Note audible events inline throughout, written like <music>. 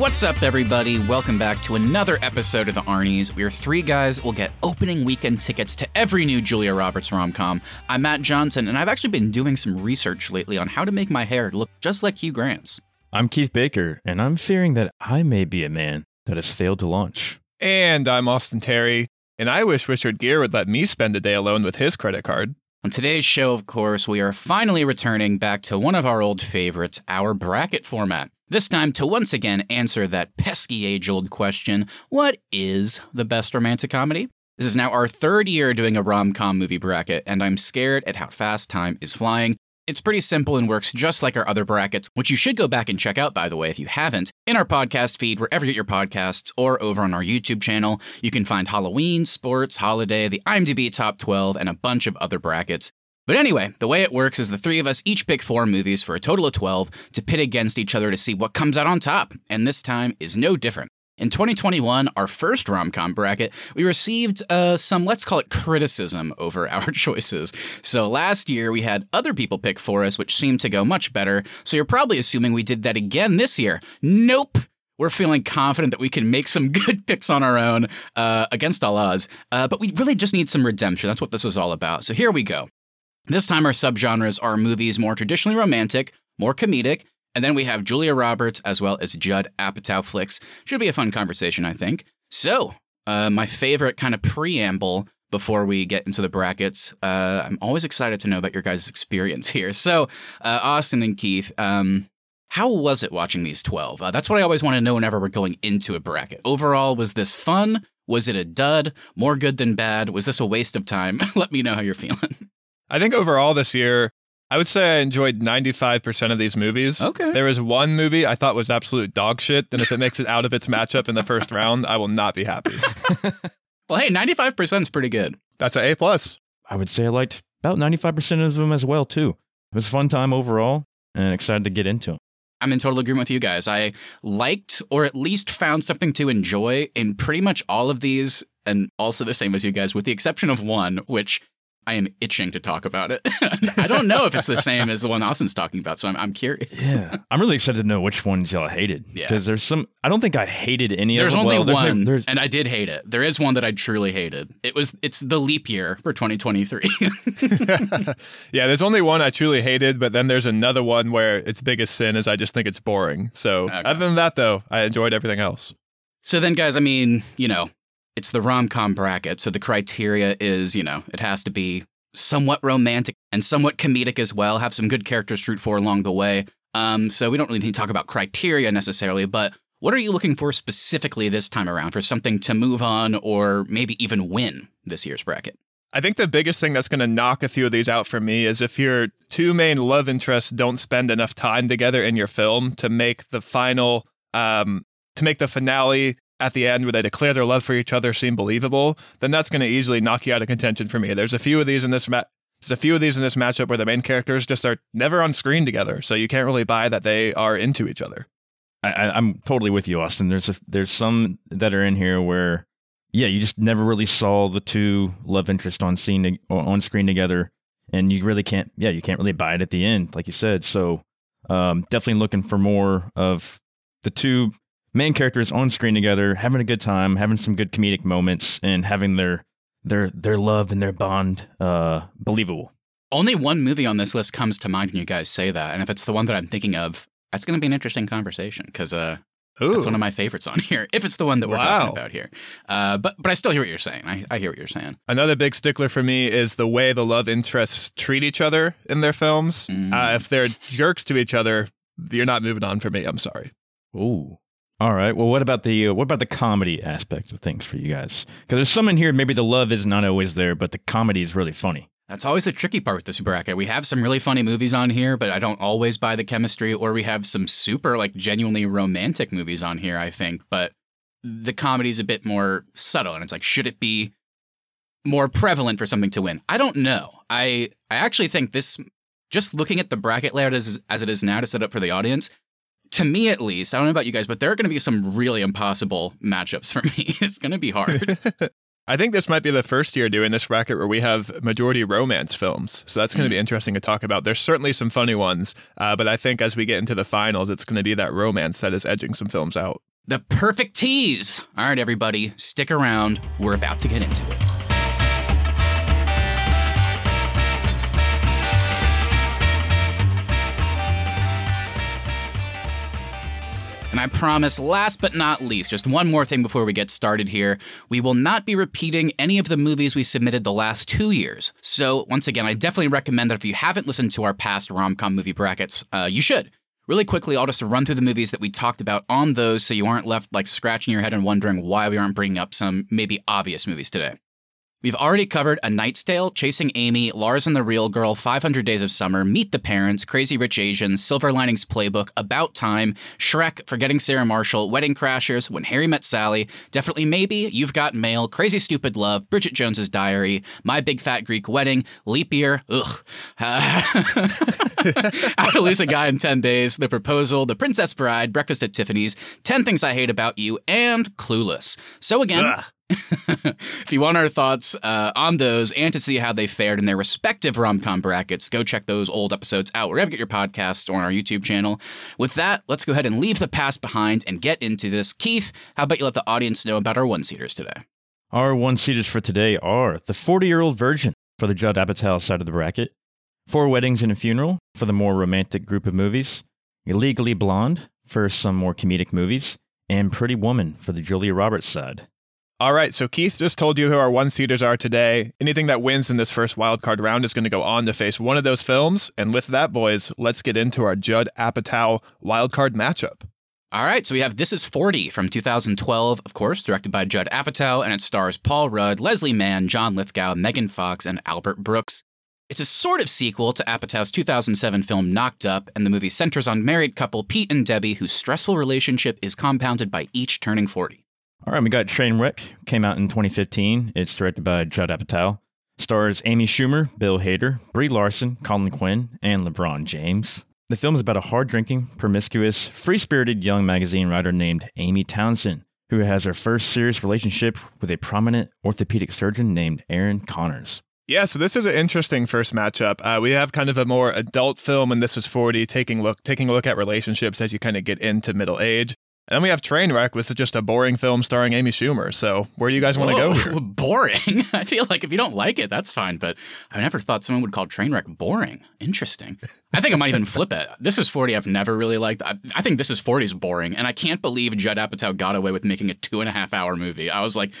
What's up, everybody? Welcome back to another episode of the Arnie's. We are three guys that will get opening weekend tickets to every new Julia Roberts rom com. I'm Matt Johnson, and I've actually been doing some research lately on how to make my hair look just like Hugh Grant's. I'm Keith Baker, and I'm fearing that I may be a man that has failed to launch. And I'm Austin Terry, and I wish Richard Gere would let me spend a day alone with his credit card. On today's show, of course, we are finally returning back to one of our old favorites, our bracket format. This time to once again answer that pesky age old question what is the best romantic comedy? This is now our third year doing a rom com movie bracket, and I'm scared at how fast time is flying. It's pretty simple and works just like our other brackets, which you should go back and check out, by the way, if you haven't, in our podcast feed, wherever you get your podcasts, or over on our YouTube channel. You can find Halloween, sports, holiday, the IMDb top 12, and a bunch of other brackets. But anyway, the way it works is the three of us each pick four movies for a total of 12 to pit against each other to see what comes out on top, and this time is no different. In 2021, our first rom com bracket, we received uh, some, let's call it criticism <laughs> over our <laughs> choices. So last year, we had other people pick for us, which seemed to go much better. So you're probably assuming we did that again this year. Nope. We're feeling confident that we can make some <laughs> good picks on our own uh, against all odds. Uh, but we really just need some redemption. That's what this is all about. So here we go. This time, our subgenres are movies more traditionally romantic, more comedic, and then we have Julia Roberts as well as Judd Apatow flicks. Should be a fun conversation, I think. So, uh, my favorite kind of preamble before we get into the brackets. Uh, I'm always excited to know about your guys' experience <laughs> here. So, uh, Austin and Keith, um, how was it watching these 12? Uh, that's what I always want to know whenever we're going into a bracket. Overall, was this fun? Was it a dud? More good than bad? Was this a waste of time? <laughs> Let me know how you're feeling. I think overall this year, I would say I enjoyed 95% of these movies. Okay. There was one movie I thought was absolute dog shit, and if it makes it out of its matchup in the first round, I will not be happy. <laughs> well, hey, 95% is pretty good. That's an A plus. I would say I liked about 95% of them as well, too. It was a fun time overall, and excited to get into them. I'm in total agreement with you guys. I liked or at least found something to enjoy in pretty much all of these, and also the same as you guys, with the exception of one, which I am itching to talk about it. <laughs> I don't know if it's the same as the one Austin's talking about, so I'm, I'm curious. Yeah, I'm really excited to know which ones y'all hated. Yeah. because there's some. I don't think I hated any There's of them. only Well, there's only one, there's- and I did hate it. There is one that I truly hated. It was it's the leap year for 2023. <laughs> yeah, there's only one I truly hated, but then there's another one where its biggest sin is I just think it's boring. So, Okay. other than that, though, I enjoyed everything else. so then, guys, I mean, you know, it's the rom com bracket, so the criteria is, you know, it has to be somewhat romantic and somewhat comedic as well. Have some good characters to root for along the way. Um, so we don't really need to talk about criteria necessarily, but what are you looking for specifically this time around for something to move on or maybe even win this year's bracket? I think the biggest thing that's going to knock a few of these out for me is if your two main love interests don't spend enough time together in your film to make the final, um, to make the finale at the end where they declare their love for each other seem believable, then that's going to easily knock you out of contention for me. There's a few of these in this ma- there's a few of these in this matchup where the main characters just are never on screen together, so you can't really buy that they are into each other. I, I'm totally with you, Austin. There's a, there's some that are in here where, yeah, you just never really saw the two love interest on scene on screen together, and you really can't. Yeah, you can't really buy it at the end, like you said. So, um, definitely looking for more of the two main characters on screen together, having a good time, having some good comedic moments, and having their their their love and their bond uh, believable. Only one movie on this list comes to mind when you guys say that, and if it's the one that I'm thinking of, that's going to be an interesting conversation because uh, Ooh. that's one of my favorites on here. <laughs> If it's the one that we're Wow. talking about here, uh, but but I still hear what you're saying. I, I hear what you're saying. Another big stickler for me is the way the love interests treat each other in their films. Mm. Uh, if they're jerks to each other, you're not moving on for me. I'm sorry. Ooh. All right. Well, what about the uh, what about the comedy aspect of things for you guys? Because there's some in here. Maybe the love is not always there, but the comedy is really funny. That's always the tricky part with this bracket. We have some really funny movies on here, but I don't always buy the chemistry. Or we have some super like genuinely romantic movies on here. I think, but the comedy's a bit more subtle, and it's like, should it be more prevalent for something to win? I don't know. I I actually think this. Just looking at the bracket layout as as it is now to set up for the audience, to me at least, I don't know about you guys, but there are going to be some really impossible matchups for <laughs> me. it's going to be hard. <laughs> I think this might be the first year doing this bracket where we have majority romance films. So that's going to be interesting to talk about. There's certainly some funny ones, uh, but I think as we get into the finals, it's going to be that romance that is edging some films out. The perfect tease. All right, everybody, stick around. We're about to get into it. And I promise, last but not least, just one more thing before we get started here. We will not be repeating any of the movies we submitted the last two years. So, once again, I definitely recommend that if you haven't listened to our past rom com movie brackets, uh, you should. Really quickly, I'll just run through the movies that we talked about on those so you aren't left like scratching your head and wondering why we aren't bringing up some maybe obvious movies today. We've already covered A Knight's Tale, Chasing Amy, Lars and the Real Girl, 500 Days of Summer, Meet the Parents, Crazy Rich Asians, Silver Linings Playbook, About Time, Shrek, Forgetting Sarah Marshall, Wedding Crashers, When Harry Met Sally, Definitely Maybe, You've Got Mail, Crazy Stupid Love, Bridget Jones's Diary, My Big Fat Greek Wedding, Leap Year, ugh, uh, <laughs> How to Lose a Guy in 10 Days, The Proposal, The Princess Bride, Breakfast at Tiffany's, 10 Things I Hate About You, and Clueless. So again, Ugh. <laughs> if you want our thoughts uh, on those and to see how they fared in their respective rom com brackets, go check those old episodes out wherever you get your podcasts or on our YouTube channel. With that, let's go ahead and leave the past behind and get into this. Keith, how about you let the audience know about our one seaters today? Our one seaters for today are The 40 Year Old Virgin for the Judd Apatow side of the bracket, Four Weddings and a Funeral for the more romantic group of movies, Legally Blonde for some more comedic movies, and Pretty Woman for the Julia Roberts side. All right, so Keith just told you who our one seaters are today. Anything that wins in this first wildcard round is going to go on to face one of those films. And with that, boys, let's get into our Judd Apatow wildcard matchup. All right, so we have This Is 40 from 2012, of course, directed by Judd Apatow, and it stars Paul Rudd, Leslie Mann, John Lithgow, Megan Fox, and Albert Brooks. It's a sort of sequel to Apatow's 2007 film Knocked Up, and the movie centers on married couple Pete and Debbie, whose stressful relationship is compounded by each turning 40. All right, we got Trainwreck, came out in 2015. It's directed by Judd Apatow. Stars Amy Schumer, Bill Hader, Brie Larson, Colin Quinn, and LeBron James. The film is about a hard drinking, promiscuous, free spirited young magazine writer named Amy Townsend, who has her first serious relationship with a prominent orthopedic surgeon named Aaron Connors. Yeah, so this is an interesting first matchup. Uh, we have kind of a more adult film, and this is 40, taking look taking a look at relationships as you kind of get into middle age. And then we have Trainwreck, which is just a boring film starring Amy Schumer. So where do you guys want to go here? <laughs> Boring. <laughs> I feel like if you don't like it, that's fine. But I never thought someone would call Trainwreck boring. Interesting. I think I might even flip it. This is 40 I've never really liked. I, I think This is 40 is boring. And I can't believe Judd Apatow got away with making a two and a half hour movie. I was like,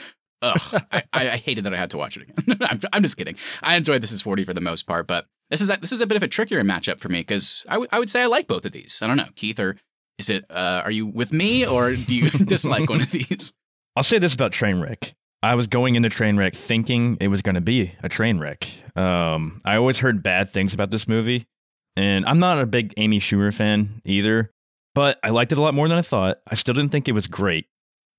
ugh, I, I hated that I had to watch it again. <laughs> I'm, I'm just kidding. I enjoyed This is 40 for the most part, but this is a, this is a bit of a trickier matchup for me because I, w- I would say I like both of these. I don't know, Keith or is it? Uh, are you with me or do you <laughs> dislike one of these? I'll say this about Trainwreck. I was going into Trainwreck thinking it was going to be a train wreck. Um, I always heard bad things about this movie, and I'm not a big Amy Schumer fan either. But I liked it a lot more than I thought. I still didn't think it was great.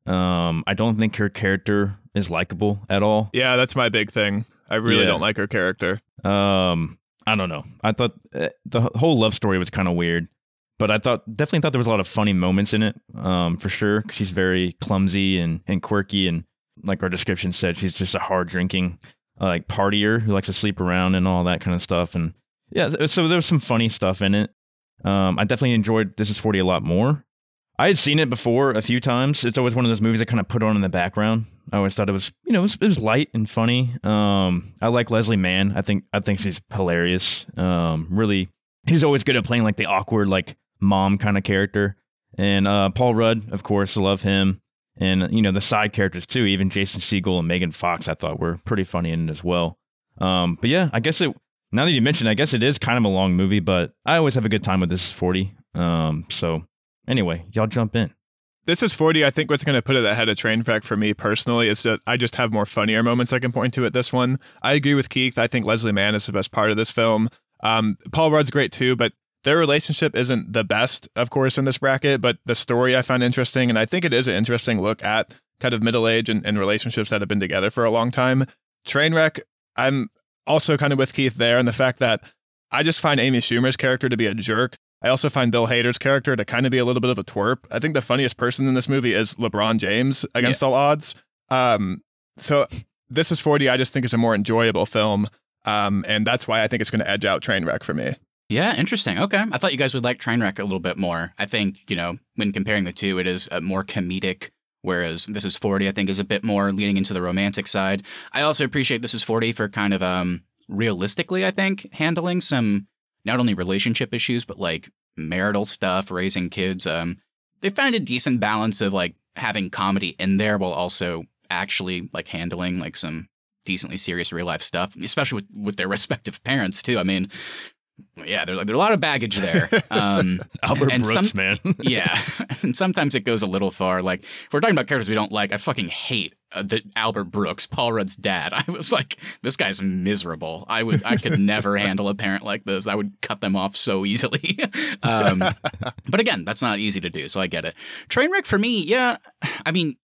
Um, I don't think her character is likable at all. Yeah, that's my big thing. I really Yeah. don't like her character. Um, I don't know. I thought uh, the whole love story was kind of weird, but I thought definitely thought there was a lot of funny moments in it. Um, for sure, 'cause she's very clumsy and and quirky, and like our description said, she's just a hard drinking uh, like partier who likes to sleep around and all that kind of stuff. And yeah, so there was some funny stuff in it. Um, I definitely enjoyed This Is Forty a lot more. I had seen it before a few times. It's always one of those movies I kind of put on in the background. I always thought it was, you know, it was, it was light and funny. Um, I like Leslie Mann. I think I think she's hilarious. Um, really, he's always good at playing like the awkward, like mom kind of character. And uh, Paul Rudd, of course, love him. And you know the side characters too. Even Jason Segel and Megan Fox, I thought were pretty funny in it as well. Um, but yeah, I guess it. Now that you mentioned, I guess it is kind of a long movie, but I always have a good time with this. Is Forty. Um, so anyway, y'all jump in. This is 40. I think what's going to put it ahead of Trainwreck for me personally is that I just have more funnier moments I can point to at this one. I agree with Keith. I think Leslie Mann is the best part of this film. Um, Paul Rudd's great too, but their relationship isn't the best, of course, in this bracket, but the story I find interesting. And I think it is an interesting look at kind of middle age and, and relationships that have been together for a long time. Trainwreck, I'm also kind of with Keith there and the fact that I just find Amy Schumer's character to be a jerk. I also find Bill Hader's character to kind of be a little bit of a twerp. I think the funniest person in this movie is LeBron James against all odds. Um, so this is 40. I just think is a more enjoyable film. Um, and that's why I think it's going to edge out Trainwreck for me. Yeah, interesting. Okay. I thought you guys would like Trainwreck a little bit more. I think, you know, when comparing the two, it is a more comedic, whereas This is 40, I think, is a bit more leaning into the romantic side. I also appreciate This is 40 for kind of um realistically, I think, handling some not only relationship issues, but like marital stuff, raising kids. Um, they found a decent balance of like having comedy in there while also actually like handling like some decently serious real life stuff, especially with, with their <laughs> respective parents too. I mean, yeah, there's like there's a lot of baggage there. <laughs> Um, Albert and Brooks, some- man. <laughs> yeah, and sometimes it goes a little far. Like if we're talking about characters we don't like, I fucking hate uh, the Albert Brooks, Paul Rudd's dad. <laughs> I was like, this guy's miserable. I would, I could never handle a parent like this. I would cut them off so easily. um, but again, that's not easy to do, so I get it. Trainwreck for me, yeah. I mean,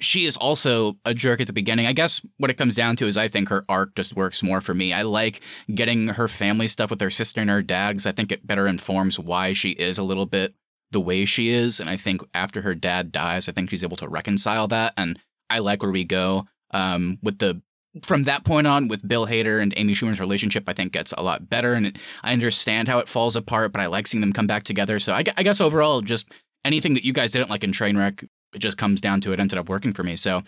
she is also a jerk at the beginning. I guess what it comes down to is I think her arc just works more for me. I like getting her family stuff with her sister and her dad because I think it better informs why she is a little bit the way she is. And I think after her dad dies, I think she's able to reconcile that. And I like where we go um, with the. From that point on, with Bill Hader and Amy Schumer's relationship, I think gets a lot better, and I understand how it falls apart. But I like seeing them come back together. So I, I guess overall, just anything that you guys didn't like in Trainwreck, it just comes down to it ended up working for me. So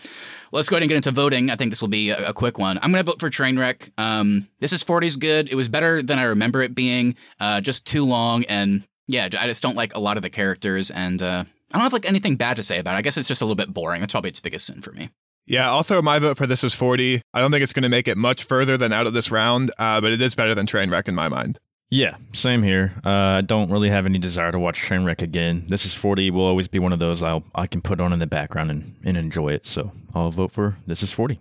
let's go ahead and get into voting. I think this will be a, a quick one. I'm going to vote for Trainwreck. Um, this is 40's good. It was better than I remember it being. Uh, just too long, and yeah, I just don't like a lot of the characters, and uh, I don't have like anything bad to say about it. I guess it's just a little bit boring. That's probably its biggest sin for me. Yeah, I'll throw my vote for This Is 40. I don't think it's going to make it much further than out of this round, uh, but it is better than Trainwreck in my mind. Yeah, same here. Uh, I don't really have any desire to watch Trainwreck again. This is 40 will always be one of those I'll I can put on in the background and, and enjoy it. So I'll vote for This is 40.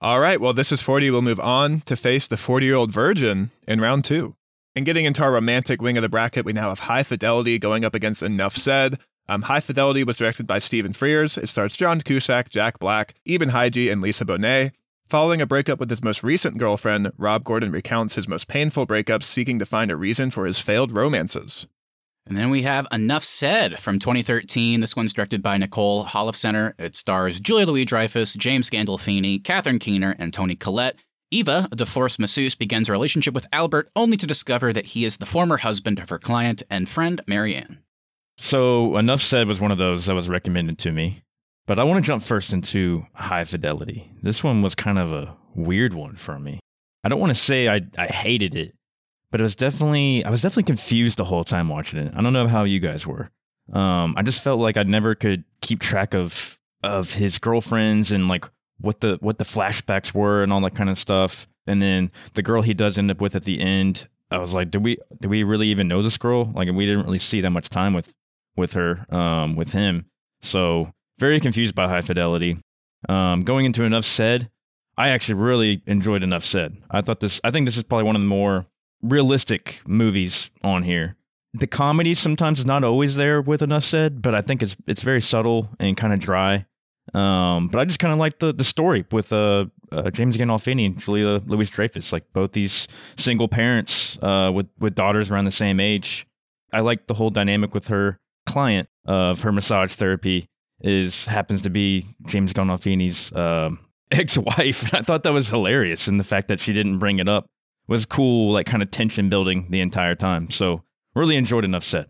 All right, well, This Is 40 will move on to face the 40 year old virgin in round two. And getting into our romantic wing of the bracket, we now have High Fidelity going up against Enough Said. Um, High Fidelity was directed by Stephen Frears. It stars John Cusack, Jack Black, Iben Hjejle, and Lisa Bonet. Following a breakup with his most recent girlfriend, Rob Gordon recounts his most painful breakups, seeking to find a reason for his failed romances. And then we have Enough Said from 2013. This one's directed by Nicole Holofcener. It stars Julia Louis Dreyfus, James Gandolfini, Catherine Keener, and Toni Collette. Eva, a divorced masseuse, begins a relationship with Albert only to discover that he is the former husband of her client and friend, Marianne. So Enough Said was one of those that was recommended to me. But I want to jump first into High Fidelity. This one was kind of a weird one for me. I don't want to say I, I hated it, but it was definitely I was definitely confused the whole time watching it. I don't know how you guys were. Um, I just felt like I never could keep track of of his girlfriends and like what the what the flashbacks were and all that kind of stuff. And then the girl he does end up with at the end, I was like, do we do we really even know this girl? Like we didn't really see that much time with with her, um, with him. So very confused by High Fidelity. Um, going into Enough Said, I actually really enjoyed Enough Said. I thought this. I think this is probably one of the more realistic movies on here. The comedy sometimes is not always there with Enough Said, but I think it's it's very subtle and kind of dry. Um, but I just kind of like the the story with uh, uh James Gandolfini and Julia Louis Dreyfus, like both these single parents uh with with daughters around the same age. I like the whole dynamic with her client of her massage therapy is happens to be James Gandolfini's um, <laughs> ex-wife. And I thought that was hilarious, and the fact that she didn't bring it up was cool, like kind of tension building the entire time. So really enjoyed Enough Said.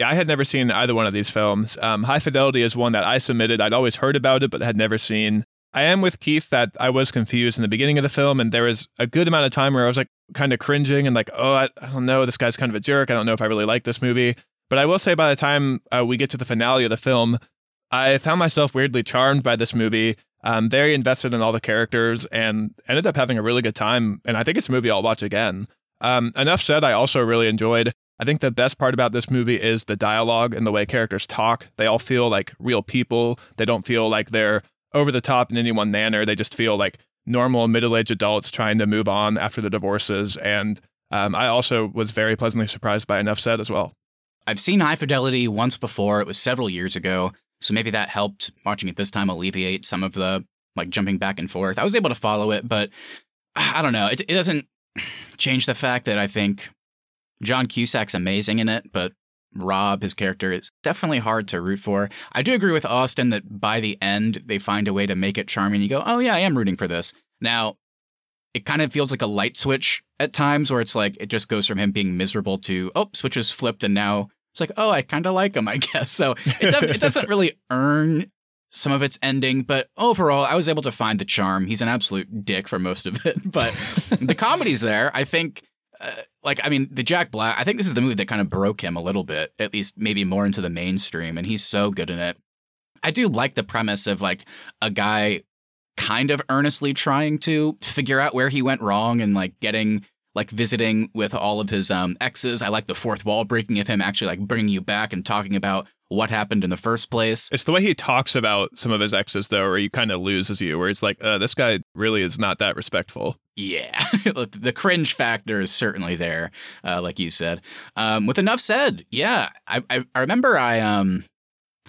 Yeah, I had never seen either one of these films. Um, High Fidelity is one that I submitted. I'd always heard about it, but had never seen. I am with Keith that I was confused in the beginning of the film, and there was a good amount of time where I was like kind of cringing and like, oh, I, I don't know, this guy's kind of a jerk. I don't know if I really like this movie. But I will say, by the time uh, we get to the finale of the film, I found myself weirdly charmed by this movie. Um, very invested in all the characters and ended up having a really good time. And I think it's a movie I'll watch again. Um, enough said, I also really enjoyed. I think the best part about this movie is the dialogue and the way characters talk. They all feel like real people. They don't feel like they're over the top in any one manner. They just feel like normal middle aged adults trying to move on after the divorces. And um, I also was very pleasantly surprised by Enough Said as well. I've seen High Fidelity once before. It was several years ago. So maybe that helped watching it this time alleviate some of the like jumping back and forth. I was able to follow it, but I don't know. It, it doesn't change the fact that I think John Cusack's amazing in it, but Rob, his character, is definitely hard to root for. I do agree with Austin that by the end, they find a way to make it charming. You go, oh, yeah, I am rooting for this. Now, it kind of feels like a light switch at times where it's like it just goes from him being miserable to oh switches flipped and now it's like oh I kind of like him I <laughs> guess. So it, does, it doesn't really earn some of its ending but overall I was able to find the charm. He's an absolute dick for most of it but <laughs> the comedy's there. I think uh, like I mean the Jack Black I think this is the movie that kind of broke him a little bit at least maybe more into the mainstream and he's so good in it. I do like the premise of like a guy kind of earnestly trying to figure out where he went wrong and like getting like visiting with all of his um exes. I like the fourth wall breaking of him actually like bringing you back and talking about what happened in the first place. It's the way he talks about some of his exes, though, where he kind of loses you, where it's like, uh, this guy really is not that respectful. Yeah, <laughs> the cringe factor is certainly there, uh, like you said. Um, with enough said, yeah, I, I, I remember I um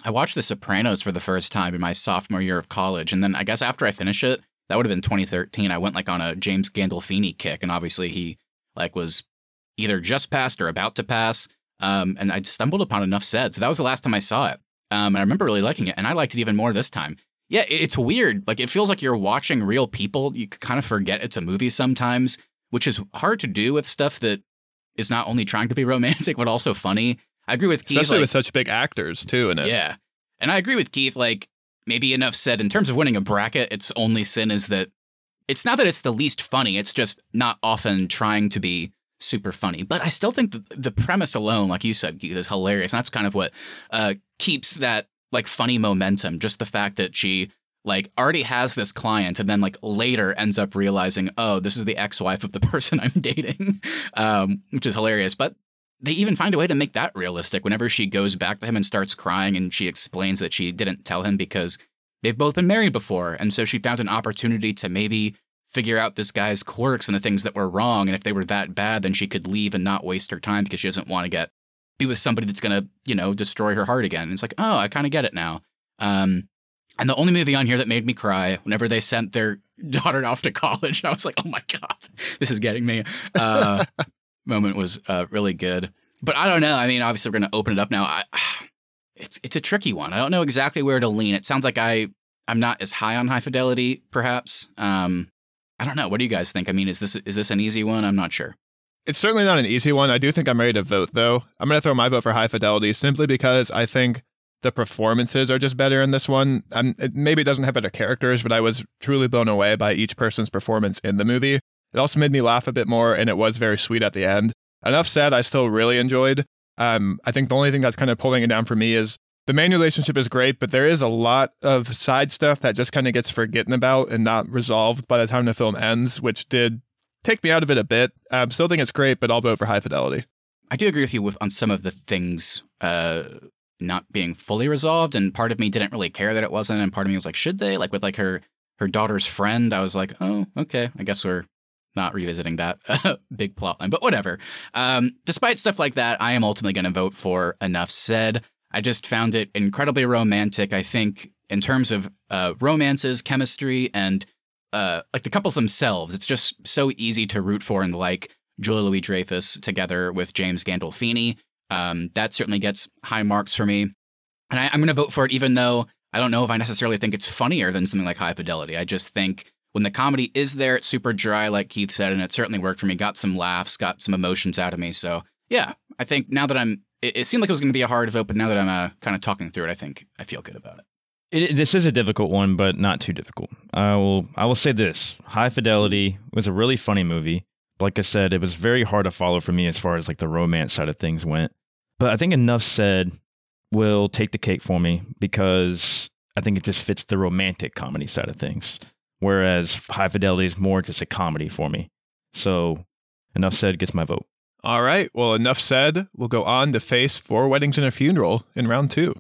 I watched The Sopranos for the first time in my sophomore year of college, and then I guess after I finished it, that would have been 2013. I went like on a James Gandolfini kick, and obviously he like was either just passed or about to pass. Um, and I stumbled upon enough said, so that was the last time I saw it. Um, and I remember really liking it, and I liked it even more this time. Yeah, it's weird. Like it feels like you're watching real people. You kind of forget it's a movie sometimes, which is hard to do with stuff that is not only trying to be <laughs> romantic but also funny. I agree with Keith. Especially like, with such big actors too in it. Yeah. And I agree with Keith, like, maybe enough said in terms of winning a bracket, its only sin is that it's not that it's the least funny, it's just not often trying to be super funny. But I still think the, premise alone, like you said, is hilarious. And that's kind of what uh, keeps that like funny momentum. Just the fact that she like already has this client and then like later ends up realizing, oh, this is the ex-wife of the <laughs> person I'm dating, um, which is hilarious. But they even find a way to make that realistic whenever she goes back to him and starts crying and she explains that she didn't tell him because they've both been married before. And so she found an opportunity to maybe figure out this guy's quirks and the things that were wrong. And if they were that bad then she could leave and not waste her time because she doesn't want to get be with somebody that's going to you know destroy her heart again. And it's like oh i kind of get it now. Um and the only movie on here that made me cry whenever they sent their <laughs> daughter off to college i was like oh my god this is getting me. Uh <laughs> moment was uh, really good. But I don't know. I mean, obviously we're going to open it up now. I, <sighs> it's it's a tricky one. I don't know exactly where to lean. It sounds like I I'm not as high on high fidelity, perhaps. Um, I don't know. What do you guys think? I mean, is this is this an easy one? I'm not sure. It's certainly not an easy one. I do think I'm ready to vote, though. I'm going to throw my vote for high fidelity simply because I think the performances are just better in this one. I'm, it, maybe it doesn't have better characters, but I was truly blown away by each person's performance in the movie. It also made me laugh a bit more, and it was very sweet at the end. Enough said, I still really enjoyed. Um, I think the only thing that's kind of pulling it down for me is the main relationship is great, but there is a lot of side stuff that just kind of gets forgotten about and not resolved by the time the film ends, which did take me out of it a bit. I um, still think it's great, but I'll vote for high fidelity. I do agree with you with on some of the things uh, not being fully resolved, and part of me didn't really care that it wasn't, and part of me was like, should they? Like with like her her daughter's friend, I was like, oh, okay, I guess we're not revisiting that <laughs> big plot line, but whatever. Um, despite stuff like that, I am ultimately going to vote for Enough Said. I just found it incredibly romantic. I think in terms of uh, romances, chemistry, and uh, like the couples themselves, it's just so easy to root for and like Julia Louis Dreyfus together with James Gandolfini. Um, that certainly gets high marks for me. And I, I'm going to vote for it, even though I don't know if I necessarily think it's funnier than something like High Fidelity. I just think when the comedy is there, it's super dry, like Keith said, and it certainly worked for me. Got some laughs, got some emotions out of me. So yeah, I think now that I'm, it, it seemed like it was going to be a hard vote, but now that I'm uh, kind of talking through it, I think I feel good about it. It, this is a difficult one, but not too difficult. I will I will say this: High Fidelity was a really funny movie. Like I said, it was very hard to follow for me as far as like the romance side of things went. But I think enough said will take the cake for me because I think it just fits the romantic comedy side of things whereas High Fidelity is more just a comedy for me. So, enough said gets my vote. All right. Well, enough said. We'll go on to face Four Weddings and a Funeral in round two.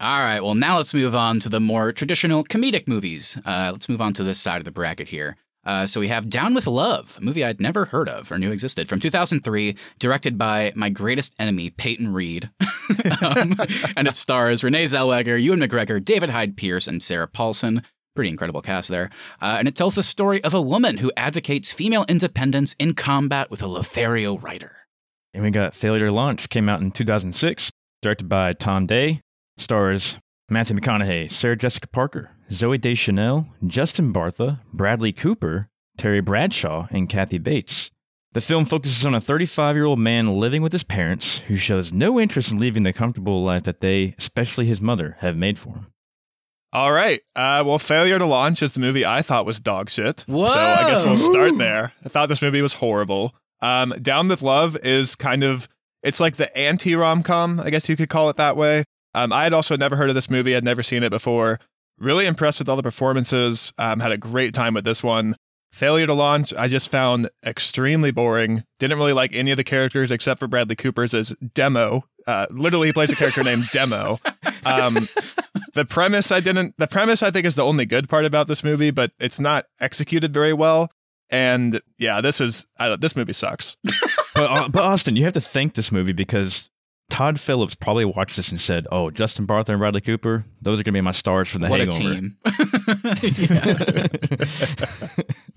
All right. Well, now let's move on to the more traditional comedic movies. Uh, let's move on to this side of the bracket here. Uh, so we have Down with Love, a movie I'd never heard of or knew existed, from 2003, directed by my greatest enemy, Peyton Reed. <laughs> um, and it stars Renee Zellweger, Ewan McGregor, David Hyde Pierce, and Sarah Paulson. Pretty incredible cast there. Uh, and it tells the story of a woman who advocates female independence in combat with a Lothario rider. And we got Failure to Launch, came out in 2006, directed by Tom Dey, stars Matthew McConaughey, Sarah Jessica Parker, Zooey Deschanel, Justin Bartha, Bradley Cooper, Terry Bradshaw and Kathy Bates. The film focuses on a 35 year old man living with his parents who shows no interest in leaving the comfortable life that they, especially his mother, have made for him. All right. Uh, well, Failure to Launch is the movie I thought was dog shit. Whoa. So I guess we'll start there. I thought this movie was horrible. Um, Down with Love is kind of it's like the anti rom com, I guess you could call it that way. Um, I had also never heard of this movie. I'd never seen it before. Really impressed with all the performances. Um, had a great time with this one. Failure to Launch, I just found extremely boring. Didn't really like any of the characters except for Bradley Cooper's as Demo. Uh, literally, he plays a character named Demo. <laughs> Um, the premise, I didn't. The premise, I think, is the only good part about this movie, but it's not executed very well. And yeah, this is I don't, this movie sucks. <laughs> but, uh, but Austin, you have to thank this movie because Todd Phillips probably watched this and said, "Oh, Justin Bartha and Bradley Cooper, those are going to be my stars for the what Hangover." a team.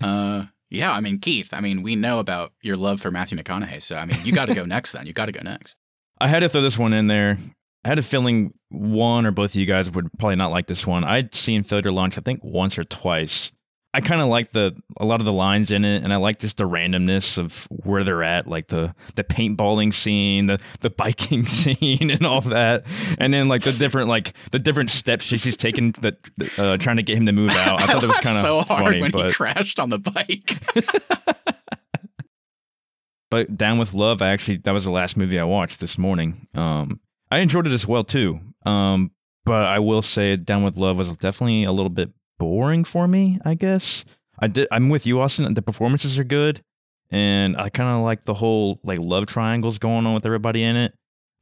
<laughs> yeah. uh, yeah, I mean, Keith, I mean, we know about your love for Matthew McConaughey, so I mean, you got to go <laughs> next. Then you got to go next. I had to throw this one in there. I had a feeling one or both of you guys would probably not like this one. I'd seen Failure Launch, I think, once or twice. I kind of like the a lot of the lines in it, and I like just the randomness of where they're at, like the the paintballing scene, the the biking <laughs> scene, and all that, and then like the different like the different steps she's taking that uh, trying to get him to move out. I thought it was <laughs> kind of so hard funny, when but he crashed on the bike. <laughs> but Down with Love, I actually that was the last movie I watched this morning. Um, I enjoyed it as well too. Um, but I will say Down with Love was definitely a little bit boring for me, I guess. I did I'm with you, Austin. The performances are good. And I kinda like the whole like love triangles going on with everybody in it.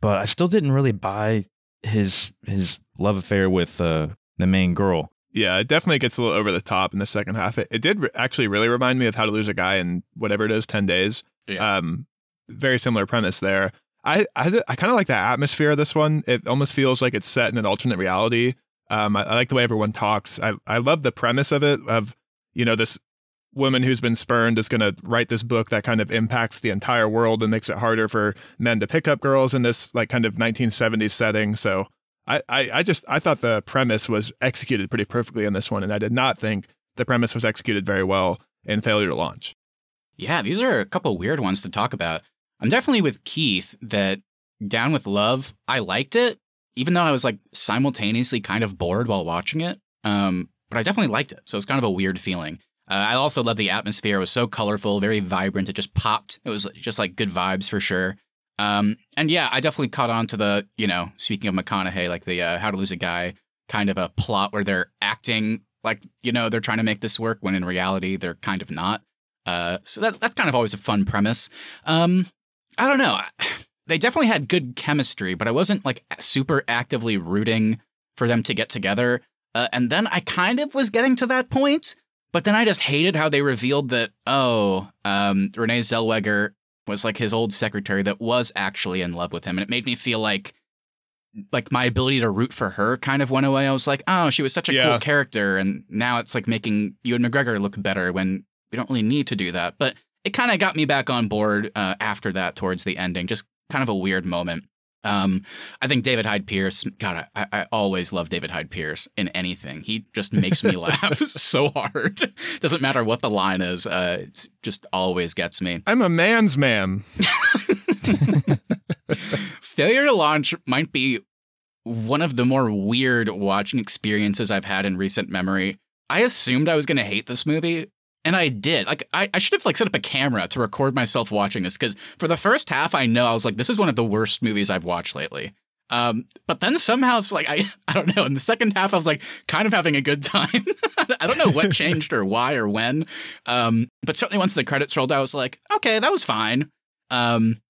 But I still didn't really buy his his love affair with uh, the main girl. Yeah, it definitely gets a little over the top in the second half. It, it did re- actually really remind me of How to Lose a Guy in whatever it is, 10 days. Yeah. Um, very similar premise there. I I, I kind of like the atmosphere of this one. It almost feels like it's set in an alternate reality. Um, I, I like the way everyone talks. I I love the premise of it. Of you know this woman who's been spurned is going to write this book that kind of impacts the entire world and makes it harder for men to pick up girls in this like kind of 1970s setting. So I, I, I just I thought the premise was executed pretty perfectly in this one, and I did not think the premise was executed very well in Failure to Launch. Yeah, these are a couple weird ones to talk about. I'm definitely with Keith that Down with Love, I liked it, even though I was like simultaneously kind of bored while watching it. Um, but I definitely liked it. So it's kind of a weird feeling. Uh, I also love the atmosphere. It was so colorful, very vibrant. It just popped. It was just like good vibes for sure. Um, and yeah, I definitely caught on to the, you know, speaking of McConaughey, like the uh, How to Lose a Guy kind of a plot where they're acting like, you know, they're trying to make this work when in reality they're kind of not. Uh, so that, that's kind of always a fun premise. Um, I don't know. They definitely had good chemistry, but I wasn't like super actively rooting for them to get together. Uh, and then I kind of was getting to that point, but then I just hated how they revealed that, oh, um, Renee Zellweger was like his old secretary that was actually in love with him. And it made me feel like like my ability to root for her kind of went away. I was like, oh, she was such a Yeah. cool character, and now it's like making Ewan McGregor look better when we don't really need to do that. But it kind of got me back on board uh, after that towards the ending. Just kind of a weird moment. Um, I think David Hyde Pierce. God, I, I always love David Hyde Pierce in anything. He just makes me <laughs> laugh <laughs> so hard. <laughs> Doesn't matter what the line is. Uh, it just always gets me. I'm a man's man. Failure to launch might be one of the more weird watching experiences I've had in recent memory. I assumed I was going to hate this movie, and I did. Like, I, I should have like set up a camera to record myself watching this because for the first half, I know I was like, this is one of the worst movies I've watched lately. Um, but then somehow it's like I <laughs> I don't know. In the second half, I was like kind of having a good time. <laughs> I don't know what <laughs> changed or why or when. Um, but certainly once the credits rolled, I was like, okay, that was fine. Um,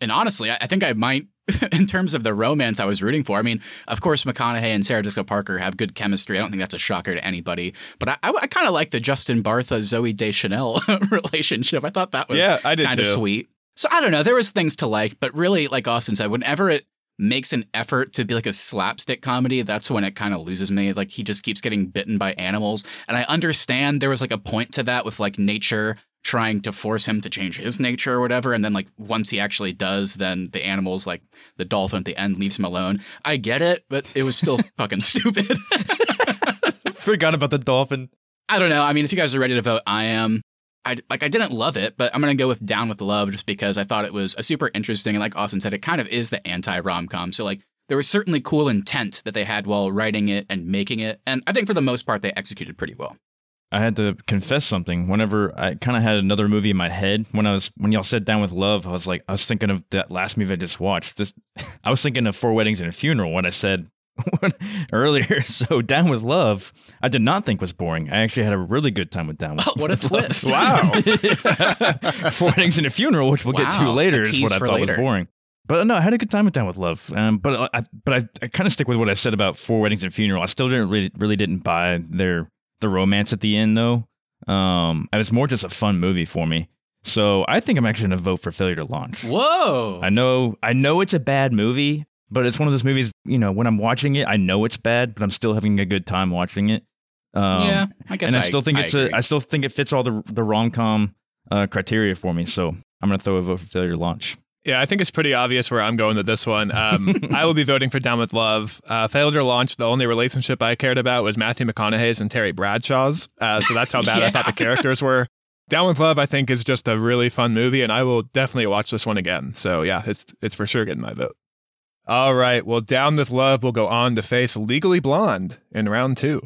and honestly, I, I think I might, <laughs> in terms of the romance I was rooting for. I mean, of course, McConaughey and Sarah Jessica Parker have good chemistry. I don't think that's a shocker to anybody. But I, I, I kind of like the Justin Bartha Zooey Deschanel <laughs> relationship. I thought that was yeah, I did kind of sweet. So I don't know. There was things to like, but really, like Austin said, whenever it makes an effort to be like a slapstick comedy, that's when it kind of loses me. It's like he just keeps getting bitten by animals, and I understand there was like a point to that with like nature trying to force him to change his nature or whatever, and then like once he actually does, then the animals like the dolphin at the end leaves him alone. I get it, but it was still <laughs> fucking stupid. <laughs> Forgot about the dolphin. I don't know. I mean, if you guys are ready to vote, I am. I like I didn't love it, but I'm gonna go with Down with Love just because I thought it was a super interesting and like Austin said, it kind of is the anti rom com. So like there was certainly cool intent that they had while writing it and making it, and I think for the most part they executed pretty well. I had to confess something. Whenever I kind of had another movie in my head, when I was when y'all sat Down with Love, I was like, I was thinking of that last movie I just watched. This, <laughs> I was thinking of Four Weddings and a Funeral when I said <laughs> earlier. <laughs> So Down with Love, I did not think was boring. I actually had a really good time with Down with. Oh, what a twist! Wow. Four Weddings and a Funeral, which we'll get to later, is what I thought later. was boring. But no, I had a good time with Down with Love. Um, but I, but I, I kind of stick with what I said about Four Weddings and a Funeral. I still didn't really, really didn't buy their the romance at the end though. Um, it was more just a fun movie for me. So I think I'm actually going to vote for Failure to Launch. Whoa! I know, I know it's a bad movie, but it's one of those movies. You know, when I'm watching it, I know it's bad, but I'm still having a good time watching it. Um, yeah, I guess and I, still think it's agree. a, I still think it fits all the the rom com uh, criteria for me. So I'm going to throw a vote for Failure to Launch. Yeah, I think it's pretty obvious where I'm going with this one. Um, <laughs> I will be voting for Down with Love. Uh, failed to launch. The only relationship I cared about was Matthew McConaughey's and Terry Bradshaw's. Uh, so that's how bad I thought the <laughs> characters were. Down with Love, I think, is just a really fun movie, and I will definitely watch this one again. So yeah, it's it's for sure getting my vote. All right, well, Down with Love will go on to face Legally Blonde in round two.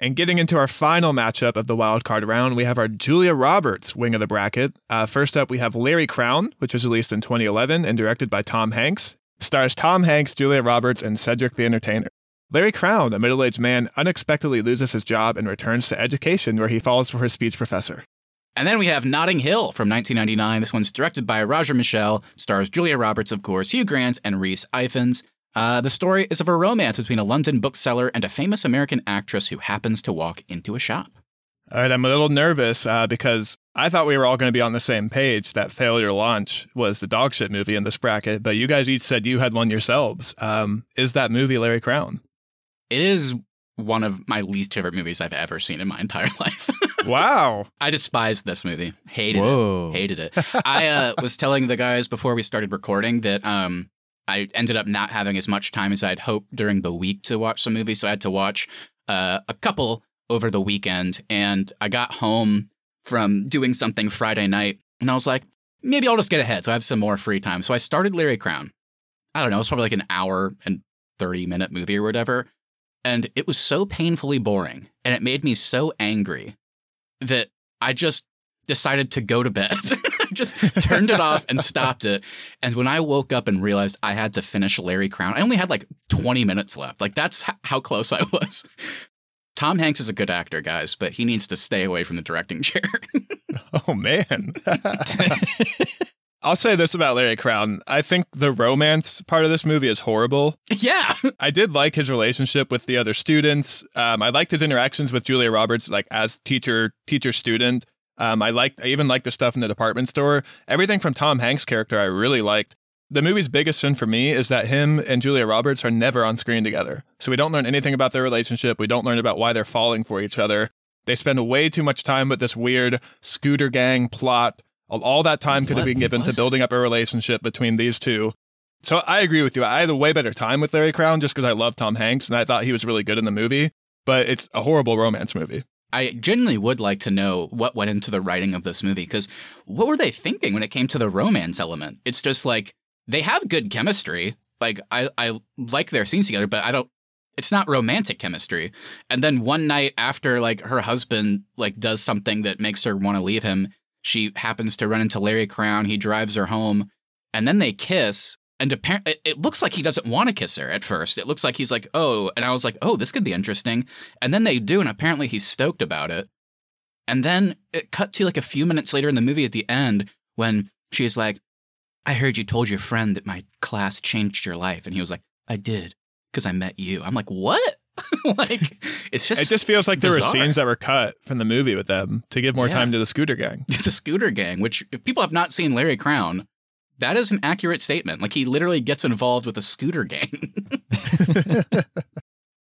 And getting into our final matchup of the wild card round, we have our Julia Roberts wing of the bracket. Uh, first up, we have Larry Crowne, which was released in 2011 and directed by Tom Hanks. Stars Tom Hanks, Julia Roberts, and Cedric the Entertainer. Larry Crowne, a middle aged man, unexpectedly loses his job and returns to education, where he falls for his speech professor. And then we have Notting Hill from 1999. This one's directed by Roger Michell, stars Julia Roberts, of course, Hugh Grant, and Rhys Ifans. Uh, the story is of a romance between a London bookseller and a famous American actress who happens to walk into a shop. All right, I'm a little nervous uh, because I thought we were all going to be on the same page that Failure Launch was the dog shit movie in this bracket, but you guys each said you had one yourselves. Um, is that movie Larry Crowne? It is one of my least favorite movies I've ever seen in my <laughs> entire life. Wow. <laughs> I despised this movie. Hated Whoa. it. Hated it. <laughs> I uh, was telling the guys before we started recording that um, I ended up not having as much time as I'd hoped during the week to watch some movies. So I had to watch uh, a couple over the weekend. And I got home from doing something Friday night and I was like, maybe I'll just get ahead. So I have some more free time. So I started Larry Crowne. I don't know. It was probably like an hour and 30 minute movie or whatever. And it was so painfully boring. And it made me so angry that I just decided to go to bed. <laughs> <laughs> Just turned it off and stopped it. And when I woke up and realized I had to finish Larry Crowne, I only had like 20 minutes left. Like that's how close I was. Tom Hanks is a good actor, guys, but he needs to stay away from the directing <laughs> chair. Oh, man. I'll say this about Larry Crowne. I think the romance part of this movie is horrible. yeah. <laughs> I did like his relationship with the other students. Um, I liked his interactions with Julia Roberts, like as teacher, teacher student. Um, I liked, I even liked the stuff in the department store. Everything from Tom Hanks' character, I really liked. The movie's biggest sin for me is that him and Julia Roberts are never on screen together. So we don't learn anything about their relationship. We don't learn about why they're falling for each other. They spend way too much time with this weird scooter gang plot. All- All that time could have been given to building up a relationship between these two. So I agree with you. I had a way better time with Larry Crowne just because I love Tom Hanks and I thought he was really good in the movie. But it's a horrible romance movie. I genuinely would like to know what went into the writing of this movie because what were they thinking when it came to the romance element? It's just like they have good chemistry. Like I, I like their scenes together, but I don't. It's not romantic chemistry. And then one night after, like her husband like does something that makes her want to leave him, she happens to run into Larry Crowne. He drives her home, and then they kiss. And apparently, it, it looks like he doesn't want to kiss her at first. It looks like he's like, oh, and I was like, oh, this could be interesting. And then they do, and apparently he's stoked about it. And then it cut to like a few minutes later in the movie at the end when she's like, I heard you told your friend that my class changed your life. And he was like, I did, because I met you. I'm like, what? <laughs> like, it's just. It just feels like there bizarre. were scenes that were cut from the movie with them to give more Yeah. time to the scooter gang. <laughs> the scooter gang, which if people have not seen Larry Crowne, that is an accurate statement. Like he literally gets involved with a scooter gang. <laughs>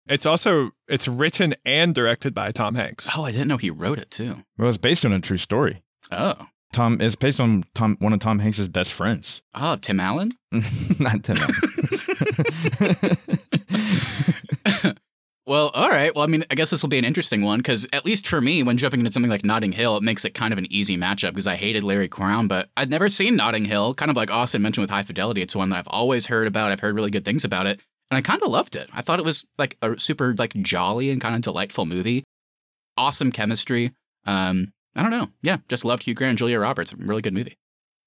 it's also it's written and directed by Tom Hanks. oh, I didn't know he wrote it too. Well, it's based on a true story. Oh. Tom it's based on Tom one of Tom Hanks's best friends. Oh, Tim Allen? <laughs> Not Tim. Allen. <laughs> Well, all right. Well, I mean, I guess this will be an interesting one because at least for me, when jumping into something like Notting Hill, it makes it kind of an easy matchup because I hated Larry Crowne, but I'd never seen Notting Hill. Kind of like Austin mentioned with High Fidelity, it's one that I've always heard about. I've heard really good things about it, and I kind of loved it. I thought it was like a super like jolly and kind of delightful movie. Awesome chemistry. Um, I don't know. Yeah, just loved Hugh Grant and Julia Roberts. Really good movie.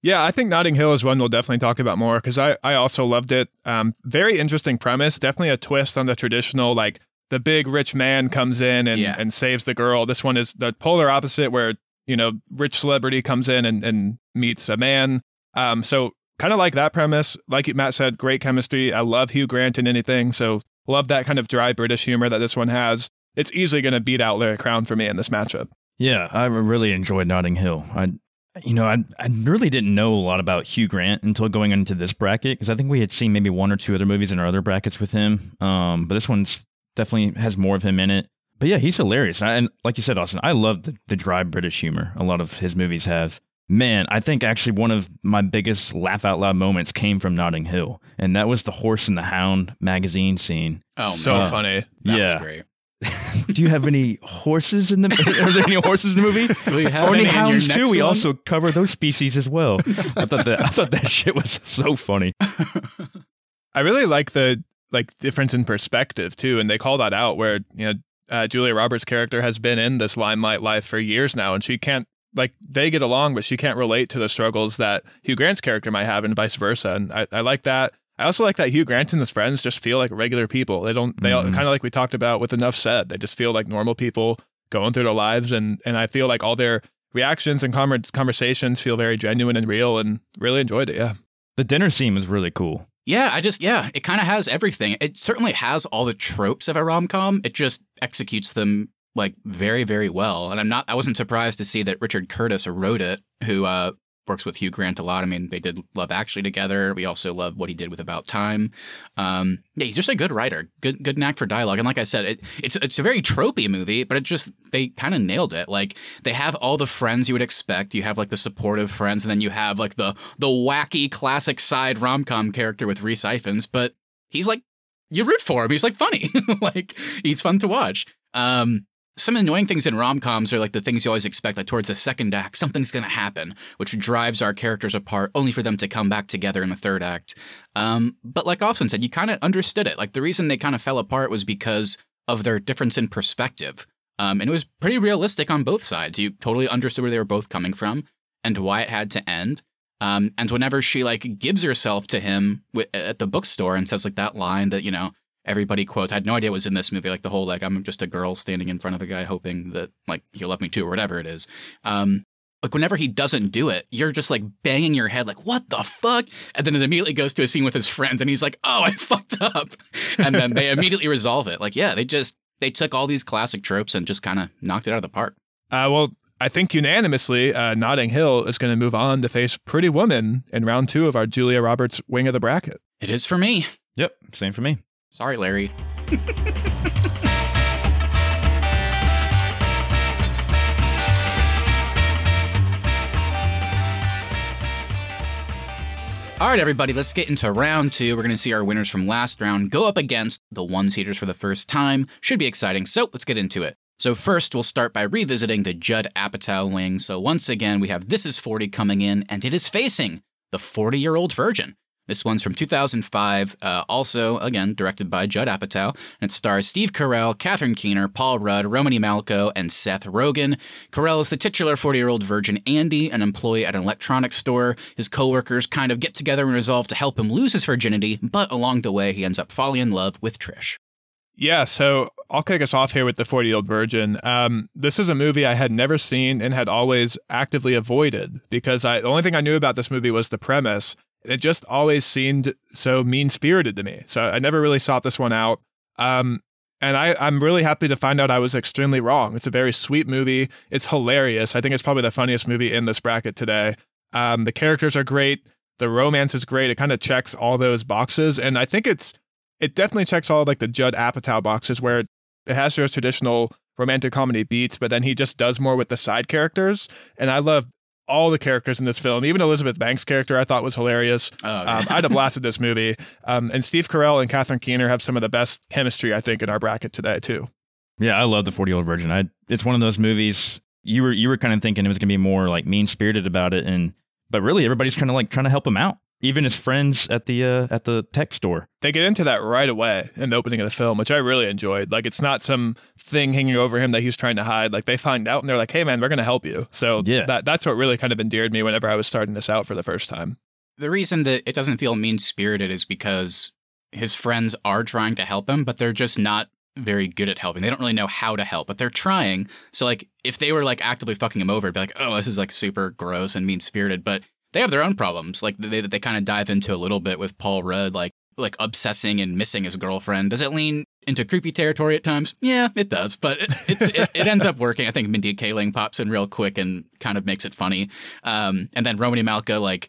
Yeah, I think Notting Hill is one we'll definitely talk about more because I, I also loved it. Um, very interesting premise. Definitely a twist on the traditional like the big rich man comes in and, Yeah. and saves the girl. This one is the polar opposite where, you know, rich celebrity comes in and, and meets a man. Um, so kind of like that premise. Like Matt said, great chemistry. I love Hugh Grant in anything. So love that kind of dry British humor that this one has. It's easily going to beat out Larry Crowne for me in this matchup. Yeah, I really enjoyed Notting Hill. I, you know, I I really didn't know a lot about Hugh Grant until going into this bracket because I think we had seen maybe one or two other movies in our other brackets with him. Um, but this one's definitely has more of him in it. But yeah, he's hilarious. And, I, and like you said, Austin, I love the, the dry British humor a lot of his movies have. Man, I think actually one of my biggest laugh out loud moments came from Notting Hill, and that was the Horse and the Hound magazine scene. Oh, so man. funny. That yeah. was great. <laughs> Do you have any horses in the? <laughs> Are there any horses in the movie? <laughs> Will you have Or any any hounds too? next We also cover those species as well. I thought that I thought that shit was so funny. I really like the like difference in perspective too, and they call that out where you know uh, Julia Roberts' character has been in this limelight life for years now, and she can't like they get along, but she can't relate to the struggles that Hugh Grant's character might have, and vice versa. And I, I like that. I also like that Hugh Grant and his friends just feel like regular people. They don't. They Mhm. kind of like we talked about with enough said. They just feel like normal people going through their lives, and and I feel like all their reactions and conver- conversations feel very genuine and real, and really enjoyed it. Yeah. The dinner scene was really cool. Yeah, I just yeah, it kind of has everything. It certainly has all the tropes of a rom com. It just executes them like very very well. And I'm not I wasn't surprised to see that Richard Curtis wrote it, who uh works with Hugh Grant a lot. I mean, they did Love Actually together. We also love what he did with About Time. Um, yeah, he's just a good writer. Good good knack for dialogue. And like I said, it, it's it's a very tropey movie, but it just they kind of nailed it. Like they have all the friends you would expect. You have like the supportive friends, and then you have like the the wacky classic side rom com character with Rhys Ifans. But he's like you root for him. He's like funny. <laughs> like he's fun to watch. Um, some annoying things in rom coms are like the things you always expect, like towards the second act, something's going to happen, which drives our characters apart, only for them to come back together in the third act. Um, but like Austin said, you kind of understood it. Like the reason they kind of fell apart was because of their difference in perspective. Um, and it was pretty realistic on both sides. You totally understood where they were both coming from and why it had to end. Um, and whenever she like gives herself to him wi- at the bookstore and says like that line that you know everybody quotes, I had no idea it was in this movie. Like the whole like I'm just a girl standing in front of a guy hoping that like he'll love me too or whatever it is. Um, like whenever he doesn't do it, you're just like banging your head like what the fuck, and then it immediately goes to a scene with his friends, and he's like, oh, I <laughs> fucked up, and then they immediately resolve it. Like yeah, they just they took all these classic tropes and just kind of knocked it out of the park. Uh, well, I think unanimously, uh, Notting Hill is going to move on to face Pretty Woman in round two of our Julia Roberts wing of the bracket. It is for me. Yep, same for me. Sorry, Larry. <laughs> All right, everybody, let's get into round two. We're going to see our winners from last round go up against the one seeders for the first time. Should be exciting. So let's get into it. So, first, we'll start by revisiting the Judd Apatow wing. So, once again, we have This Is 40 coming in, and it is facing the 40 year old virgin. This one's from 2005, uh, also, again, directed by Judd Apatow. And it stars Steve Carell, Catherine Keener, Paul Rudd, Romany Malco, and Seth Rogen. Carell is the titular 40 year old virgin Andy, an employee at an electronics store. His coworkers kind of get together and resolve to help him lose his virginity, but along the way, he ends up falling in love with Trish. Yeah, so I'll kick us off here with the 40 year old virgin. Um, this is a movie I had never seen and had always actively avoided because I, the only thing I knew about this movie was the premise. And it just always seemed so mean spirited to me. So I never really sought this one out. Um, and I, I'm really happy to find out I was extremely wrong. It's a very sweet movie. It's hilarious. I think it's probably the funniest movie in this bracket today. Um, the characters are great. The romance is great. It kind of checks all those boxes. And I think it's it definitely checks all like the Judd Apatow boxes where it has those traditional romantic comedy beats, but then he just does more with the side characters. And I love all the characters in this film. Even Elizabeth Banks' character I thought was hilarious. Oh, Um, I'd have blasted this movie. Um, and Steve Carell and Catherine Keener have some of the best chemistry, I think, in our bracket today, too. Yeah, I love the Forty Year Old Virgin. I it's one of those movies you were you were kind of thinking it was gonna be more like mean spirited about it, and but really everybody's kind of like trying to help him out. Even his friends at the uh, at the tech store. They get into that right away in the opening of the film, which I really enjoyed. Like, it's not some thing hanging over him that he's trying to hide. Like, they find out and they're like, hey, man, we're going to help you. So, Yeah. that, that's what really kind of endeared me whenever I was starting this out for the first time. the reason that it doesn't feel mean spirited is because his friends are trying to help him, but they're just not very good at helping. They don't really know how to help, but they're trying. So like if they were like actively fucking him over, it'd be like, oh, this is like super gross and mean spirited. But they have their own problems. Like they they kind of dive into a little bit with Paul Rudd, like like obsessing and missing his girlfriend. Does it lean into creepy territory at times? Yeah, it does, but it, it, it ends up working. I think Mindy Kaling pops in real quick and kind of makes it funny. Um, and then Romany Malco like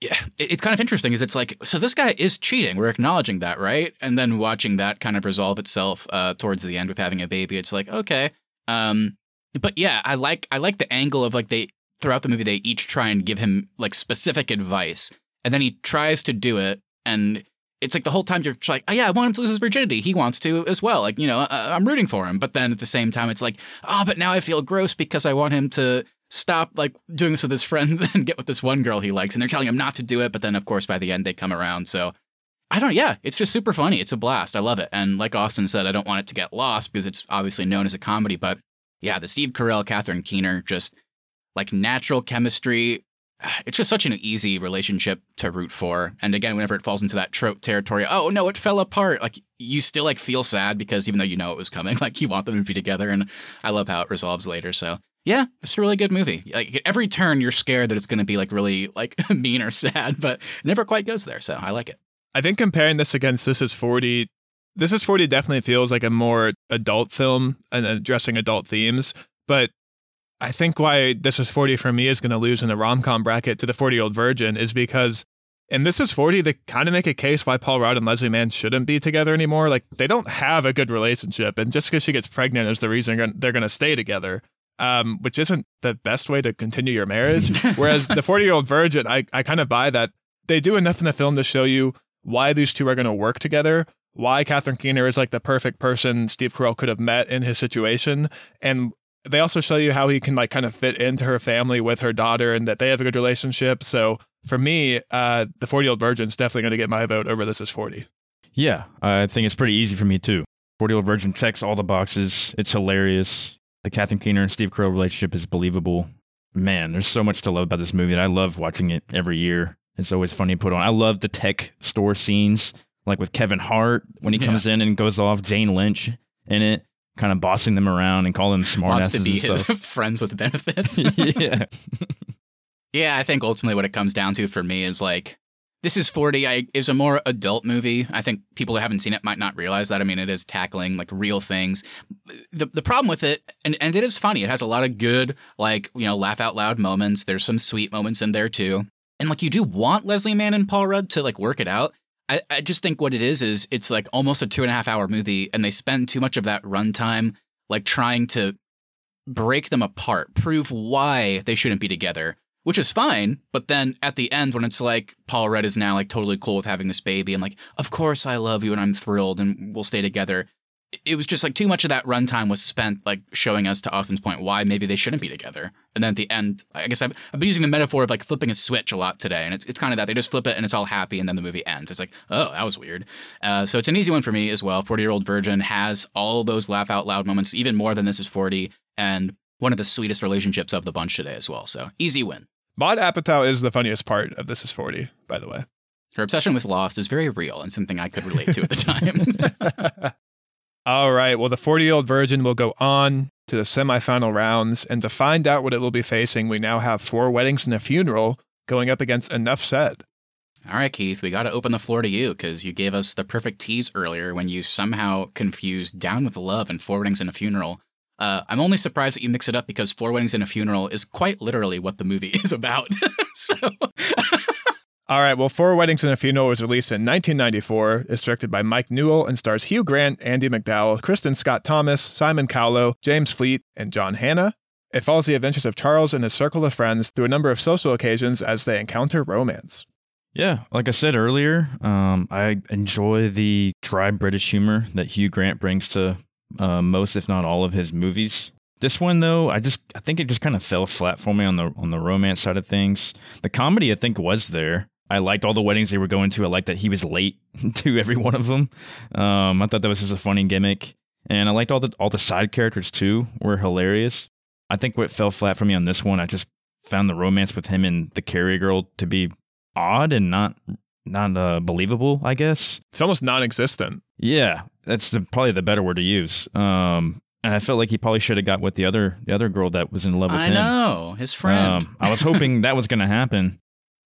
yeah, it- it's kind of interesting. Is it's like so this guy is cheating. We're acknowledging that, right? And then watching that kind of resolve itself uh, towards the end with having a baby. It's like okay, um, but yeah, I like I like the angle of like they throughout the movie they each try and give him like specific advice, and then he tries to do it, and it's like the whole time you're like, oh yeah, I want him to lose his virginity. He wants to as well. Like you know, uh, I'm rooting for him. But then at the same time, it's like, oh, but now I feel gross because I want him to stop like doing this with his friends <laughs> and get with this one girl he likes and they're telling him not to do it but then of course by the end they come around so i don't yeah it's just super funny it's a blast i love it and like austin said i don't want it to get lost because it's obviously known as a comedy but yeah the steve carell catherine keener just like natural chemistry it's just such an easy relationship to root for and again whenever it falls into that trope territory oh no it fell apart like you still like feel sad because even though you know it was coming <laughs> like you want them to be together and i love how it resolves later so yeah, it's a really good movie. Like every turn, you're scared that it's going to be like really like <laughs> mean or sad, but it never quite goes there. So I like it. I think comparing this against This Is 40, This Is 40 definitely feels like a more adult film and addressing adult themes. But I think why This Is 40 for me is going to lose in the rom com bracket to the 40 Year Old Virgin is because in This Is 40, they kind of make a case why Paul Rudd and Leslie Mann shouldn't be together anymore. Like, they don't have a good relationship. And just because she gets pregnant is the reason they're going to stay together. Um, which isn't the best way to continue your marriage. <laughs> Whereas the 40 year old virgin, I, I kind of buy that they do enough in the film to show you why these two are going to work together, why Catherine Keener is like the perfect person Steve Carell could have met in his situation. And they also show you how he can like kind of fit into her family with her daughter and that they have a good relationship. So for me, uh, the 40 year old virgin is definitely going to get my vote over this is 40. Yeah, I think it's pretty easy for me too. Forty Year Old Virgin checks all the boxes. It's hilarious. The Catherine Keener and Steve Carell relationship is believable. Man, there's so much to love about this movie, and I love watching it every year. It's always funny to put on. I love the tech store scenes, like with Kevin Hart when he Yeah. comes in and goes off. Jane Lynch in it, kind of bossing them around and calling them Wants smartasses to be and his <laughs> friends with benefits. <laughs> yeah, <laughs> yeah, I think ultimately what it comes down to for me is like this is 40 I, is a more adult movie. I think people who haven't seen it might not realize that. I mean, it is tackling like real things. The the problem with it, and, and it is funny, it has a lot of good, like, you know, laugh out loud moments. There's some sweet moments in there too. And like you do want Leslie Mann and Paul Rudd to like work it out. I, I just think what it is is it's like almost a two and a half hour movie, and they spend too much of that runtime like trying to break them apart, prove why they shouldn't be together, which is fine. But then at the end, when it's like Paul Rudd is now like totally cool with having this baby, and like, of course I love you and I'm thrilled and we'll stay together. It was just like too much of that runtime was spent like showing us to Austin's point why maybe they shouldn't be together. And then at the end, I guess I've, I've been using the metaphor of like flipping a switch a lot today, and it's it's kind of that they just flip it and it's all happy, and then the movie ends. It's like, oh, that was weird. Uh, so it's an easy one for me as well. Forty year old virgin has all those laugh out loud moments, even more than this is forty, and one of the sweetest relationships of the bunch today as well. So easy win. Maude Apatow is the funniest part of This Is 40, by the way. Her obsession with Lost is very real and something I could relate to at the <laughs> time. <laughs> All right. Well, the 40 year old virgin will go on to the semifinal rounds. And to find out what it will be facing, we now have four weddings and a funeral going up against Enough Said. All right, Keith, we got to open the floor to you because you gave us the perfect tease earlier when you somehow confused Down with Love and Four Weddings and a Funeral. Uh, I'm only surprised that you mix it up because Four Weddings and a Funeral is quite literally what the movie <laughs> is about. <laughs> so, All right. Well, Four Weddings and a Funeral was released in 1994. It's directed by Mike Newell and stars Hugh Grant, Andie MacDowell, Kristin Scott Thomas, Simon Callow, James Fleet, and John Hannah. It follows the adventures of Charles and his circle of friends through a number of social occasions as they encounter romance. Yeah, like I said earlier, um, I enjoy the dry British humor that Hugh Grant brings to uh, most, if not all, of his movies. This one, though, I just I think it just kind of fell flat for me on the on the romance side of things. The comedy, I think, was there. I liked all the weddings they were going to. I liked that he was late <laughs> to every one of them. Um, I thought that was just a funny gimmick, and I liked all the all the side characters too. Were hilarious. I think what fell flat for me on this one, I just found the romance with him and the Carrie girl to be odd and not not uh, believable. I guess It's almost non existent. yeah, that's the, probably the better word to use. Um, and I felt like he probably should have got with the other the other girl that was in love with I him. know his friend. Um, I was hoping <laughs> that was going to happen.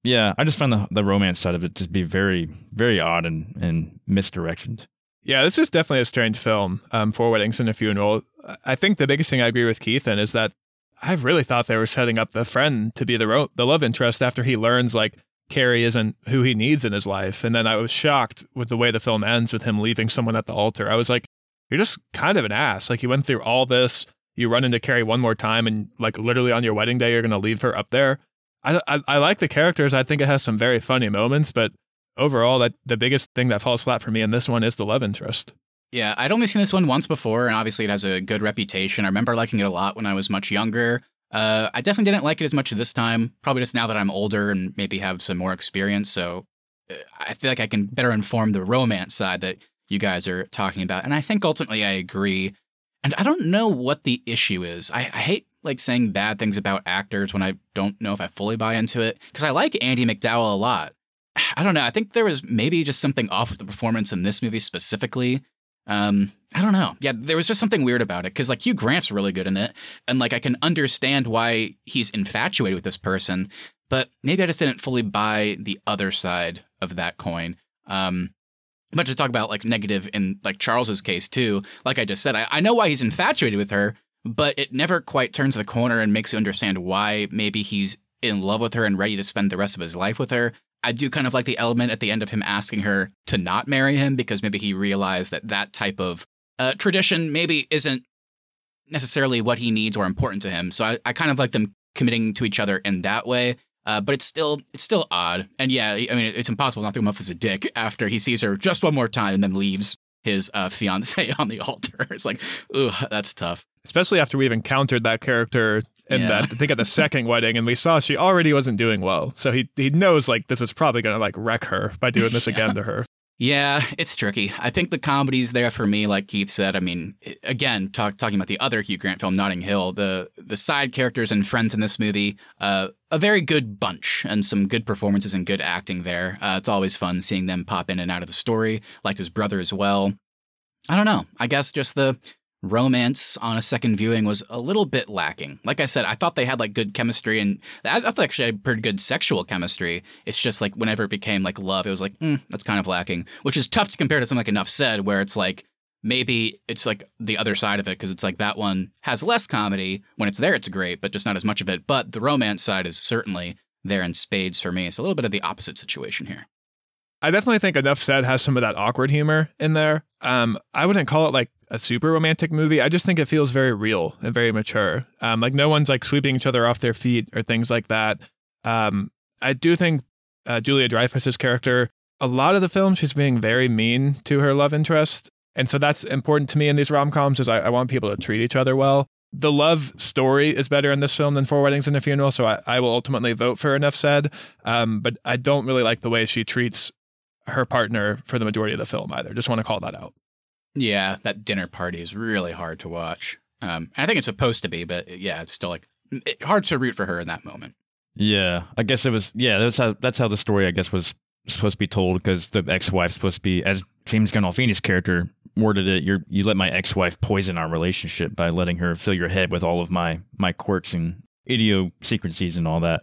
Yeah, I just found the the romance side of it to be very very odd and and misdirected. Yeah, this is definitely a strange film um, for Weddings and a Funeral. I think the biggest thing I agree with Keith in is that I really thought they were setting up the friend to be the ro- the love interest after he learns like Carrie isn't who he needs in his life, and then I was shocked with the way the film ends with him leaving someone at the altar. I was like, you're just kind of an ass. Like you went through all this, you run into Carrie one more time, and like literally on your wedding day, you're gonna leave her up there. I, I, I like the characters. I think it has some very funny moments, but overall, that the biggest thing that falls flat for me in this one is the love interest. Yeah, I'd only seen this one once before, and obviously it has a good reputation. I remember liking it a lot when I was much younger. Uh, I definitely didn't like it as much this time, probably just now that I'm older and maybe have some more experience. So uh, I feel like I can better inform the romance side that you guys are talking about. And I think ultimately I agree. And I don't know what the issue is. I, I hate like saying bad things about actors when I don't know if I fully buy into it because I like Andie MacDowell a lot. <sighs> I don't know. I think there was maybe just something off with the performance in this movie specifically. Um, I don't know. Yeah, there was just something weird about it because like Hugh Grant's really good in it, and like I can understand why he's infatuated with this person, but maybe I just didn't fully buy the other side of that coin. Um, but to talk about like negative in like Charles's case too, like I just said, I, I know why he's infatuated with her, but it never quite turns the corner and makes you understand why maybe he's in love with her and ready to spend the rest of his life with her. I do kind of like the element at the end of him asking her to not marry him because maybe he realized that that type of uh, tradition maybe isn't necessarily what he needs or important to him. So I, I kind of like them committing to each other in that way. Uh, but it's still it's still odd, and yeah, I mean it's impossible not to come off as a dick after he sees her just one more time and then leaves his uh, fiance <laughs> on the altar. It's like, ooh, that's tough. Especially after we've encountered that character in Yeah. that I think at the <laughs> second wedding and we saw she already wasn't doing well. So he he knows like this is probably gonna like wreck her by doing this Yeah. again to her. Yeah, it's tricky. I think the comedy's there for me, like Keith said. I mean, again, talk, talking about the other Hugh Grant film, Notting Hill, the the side characters and friends in this movie, uh, a very good bunch and some good performances and good acting there. Uh, it's always fun seeing them pop in and out of the story. Liked his brother as well. I don't know. I guess just the romance on a second viewing was a little bit lacking. Like I said, I thought they had like good chemistry and I, thought actually had pretty good sexual chemistry. It's just like whenever it became like love, it was like, mm, that's kind of lacking, which is tough to compare to something like Enough Said, where it's like maybe it's like the other side of it because it's like that one has less comedy. When it's there, it's great, but just not as much of it. But the romance side is certainly there in spades for me. It's a little bit of the opposite situation here. I definitely think Enough Said has some of that awkward humor in there. Um, I wouldn't call it like a super romantic movie. I just think it feels very real and very mature. Um, like no one's like sweeping each other off their feet or things like that. Um, I do think uh, Julia Dreyfus's character, a lot of the film, she's being very mean to her love interest, and so that's important to me in these rom coms. Is I, I want people to treat each other well. The love story is better in this film than Four Weddings and a Funeral, so I, I will ultimately vote for Enough Said. Um, but I don't really like the way she treats her partner for the majority of the film either. Just want to call that out. Yeah, that dinner party is really hard to watch. Um, I think it's supposed to be, but yeah, it's still like it, hard to root for her in that moment. Yeah, I guess it was. Yeah, that's how that's how the story I guess was supposed to be told because the ex-wife's supposed to be as James Gandolfini's character worded it. You you let my ex-wife poison our relationship by letting her fill your head with all of my my quirks and idiosyncrasies and all that.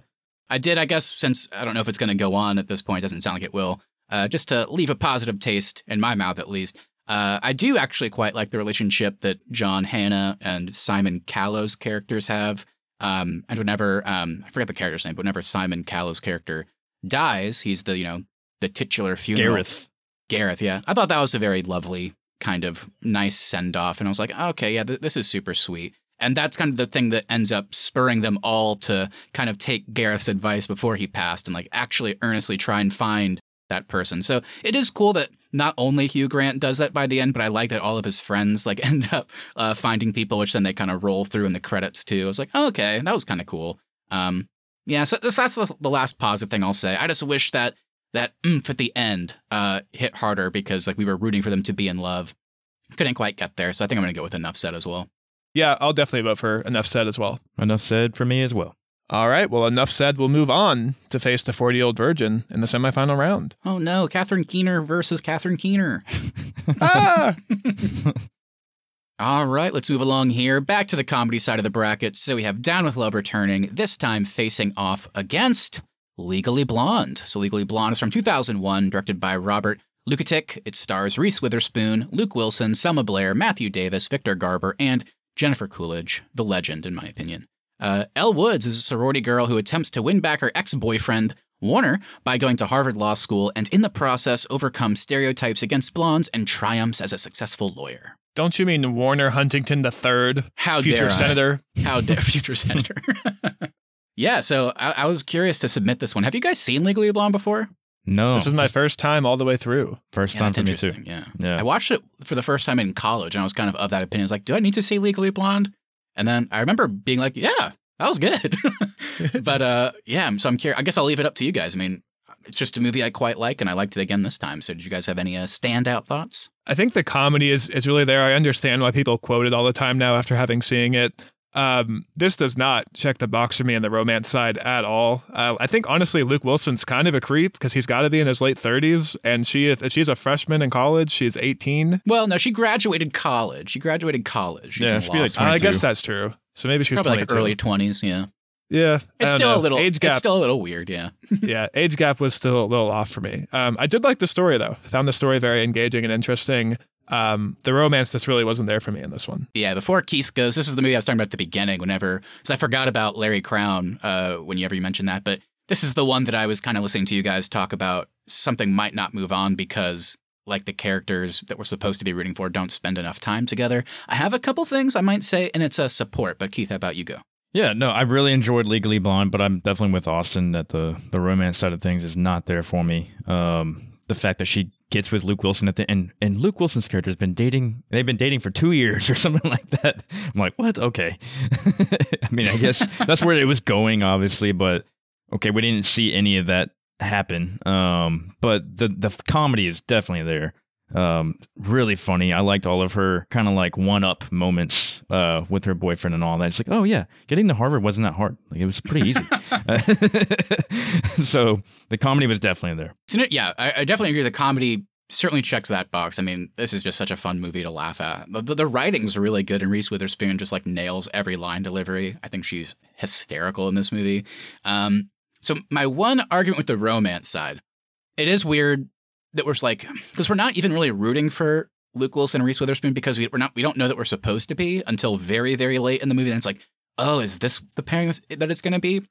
I did, I guess, since I don't know if it's going to go on at this point, it doesn't sound like it will, uh, just to leave a positive taste in my mouth at least. Uh, I do actually quite like the relationship that John Hannah and Simon Callow's characters have. Um, and whenever, um, I forget the character's name, but whenever Simon Callow's character dies, he's the, you know, the titular funeral. Gareth. Gareth, yeah. I thought that was a very lovely, kind of nice send off. And I was like, okay, yeah, th- this is super sweet. And that's kind of the thing that ends up spurring them all to kind of take Gareth's advice before he passed and like actually earnestly try and find that person. So it is cool that not only Hugh Grant does that by the end, but I like that all of his friends like <laughs> end up uh, finding people, which then they kind of roll through in the credits too. I was like, oh, okay, that was kind of cool. Um, yeah, so this, that's the last positive thing I'll say. I just wish that that oomph at the end uh, hit harder because like we were rooting for them to be in love. Couldn't quite get there, so I think I'm gonna go with enough said as well. Yeah, I'll definitely vote for enough said as well. Enough said for me as well. All right, well, enough said. We'll move on to face the 40 year old virgin in the semifinal round. Oh no, Catherine Keener versus Catherine Keener. <laughs> ah! All right, let's move along here. Back to the comedy side of the bracket. So we have Down with Love returning, this time facing off against Legally Blonde. So Legally Blonde is from 2001, directed by Robert Luketic. It stars Reese Witherspoon, Luke Wilson, Selma Blair, Matthew Davis, Victor Garber, and Jennifer Coolidge, the legend, in my opinion. Uh, Elle Woods is a sorority girl who attempts to win back her ex boyfriend, Warner, by going to Harvard Law School and in the process overcomes stereotypes against blondes and triumphs as a successful lawyer. Don't you mean Warner Huntington III? How future dare I? senator? How dare <laughs> future senator? <laughs> yeah, so I, I was curious to submit this one. Have you guys seen Legally Blonde before? No, This is my first time all the way through. first Yeah, time for me too. Yeah. Yeah. I watched it for the first time in college and I was kind of of that opinion. I was like, do I need to see Legally Blonde? And then I remember being like, yeah, that was good. <laughs> but uh, yeah, so I'm curious. I guess I'll leave it up to you guys. I mean, it's just a movie I quite like and I liked it again this time. So did you guys have any uh, standout thoughts? I think the comedy is, is really there. I understand why people quote it all the time now after having seen it. Um, this does not check the box for me on the romance side at all. Uh, I think honestly, Luke Wilson's kind of a creep because he's got to be in his late thirties, and she if she's a freshman in college, she's eighteen. Well, no, she graduated college. She graduated college. She's Yeah, in law be like. I guess that's true. So maybe she's probably like early 20s. Yeah. Yeah, It's still know. a little, age gap. it's still a little weird. Yeah. <laughs> yeah, age gap was still a little off for me. Um, I did like the story though. Found the story very engaging and interesting. Um, the romance just really wasn't there for me in this one. Yeah, before Keith goes, this is the movie I was talking about at the beginning. Whenever, because I forgot about Larry Crowne uh, whenever you mentioned that, but this is the one that I was kind of listening to you guys talk about. Something might not move on because, like, the characters that we're supposed to be rooting for don't spend enough time together. I have a couple things I might say, and it's a support. But Keith, how about you go? Yeah, no, I really enjoyed Legally Blonde, but I'm definitely with Austin that the the romance side of things is not there for me. Um, the fact that she gets with Luke Wilson at the end, and Luke Wilson's character has been dating, they've been dating for two years or <laughs> something like that. I'm like, what? Okay. <laughs> I mean, I guess <laughs> that's where it was going, obviously, but okay, we didn't see any of that happen. Um, but the the comedy is definitely there. Um, really funny. I liked all of her kind of like one up moments uh, with her boyfriend and all that. It's like, oh yeah, getting to Harvard wasn't that hard. Like it was pretty easy. <laughs> <laughs> so the comedy was definitely there. So, yeah, I, I definitely agree. The comedy certainly checks that box. I mean, this is just such a fun movie to laugh at. The, the, the writing's really good, and Reese Witherspoon just like nails every line delivery. I think she's hysterical in this movie. Um, so my one argument with the romance side, it is weird that we're like because we're not even really rooting for Luke Wilson and Reese Witherspoon because we, we're not we don't know that we're supposed to be until very very late in the movie. And it's like, oh, is this the pairing that it's going to be?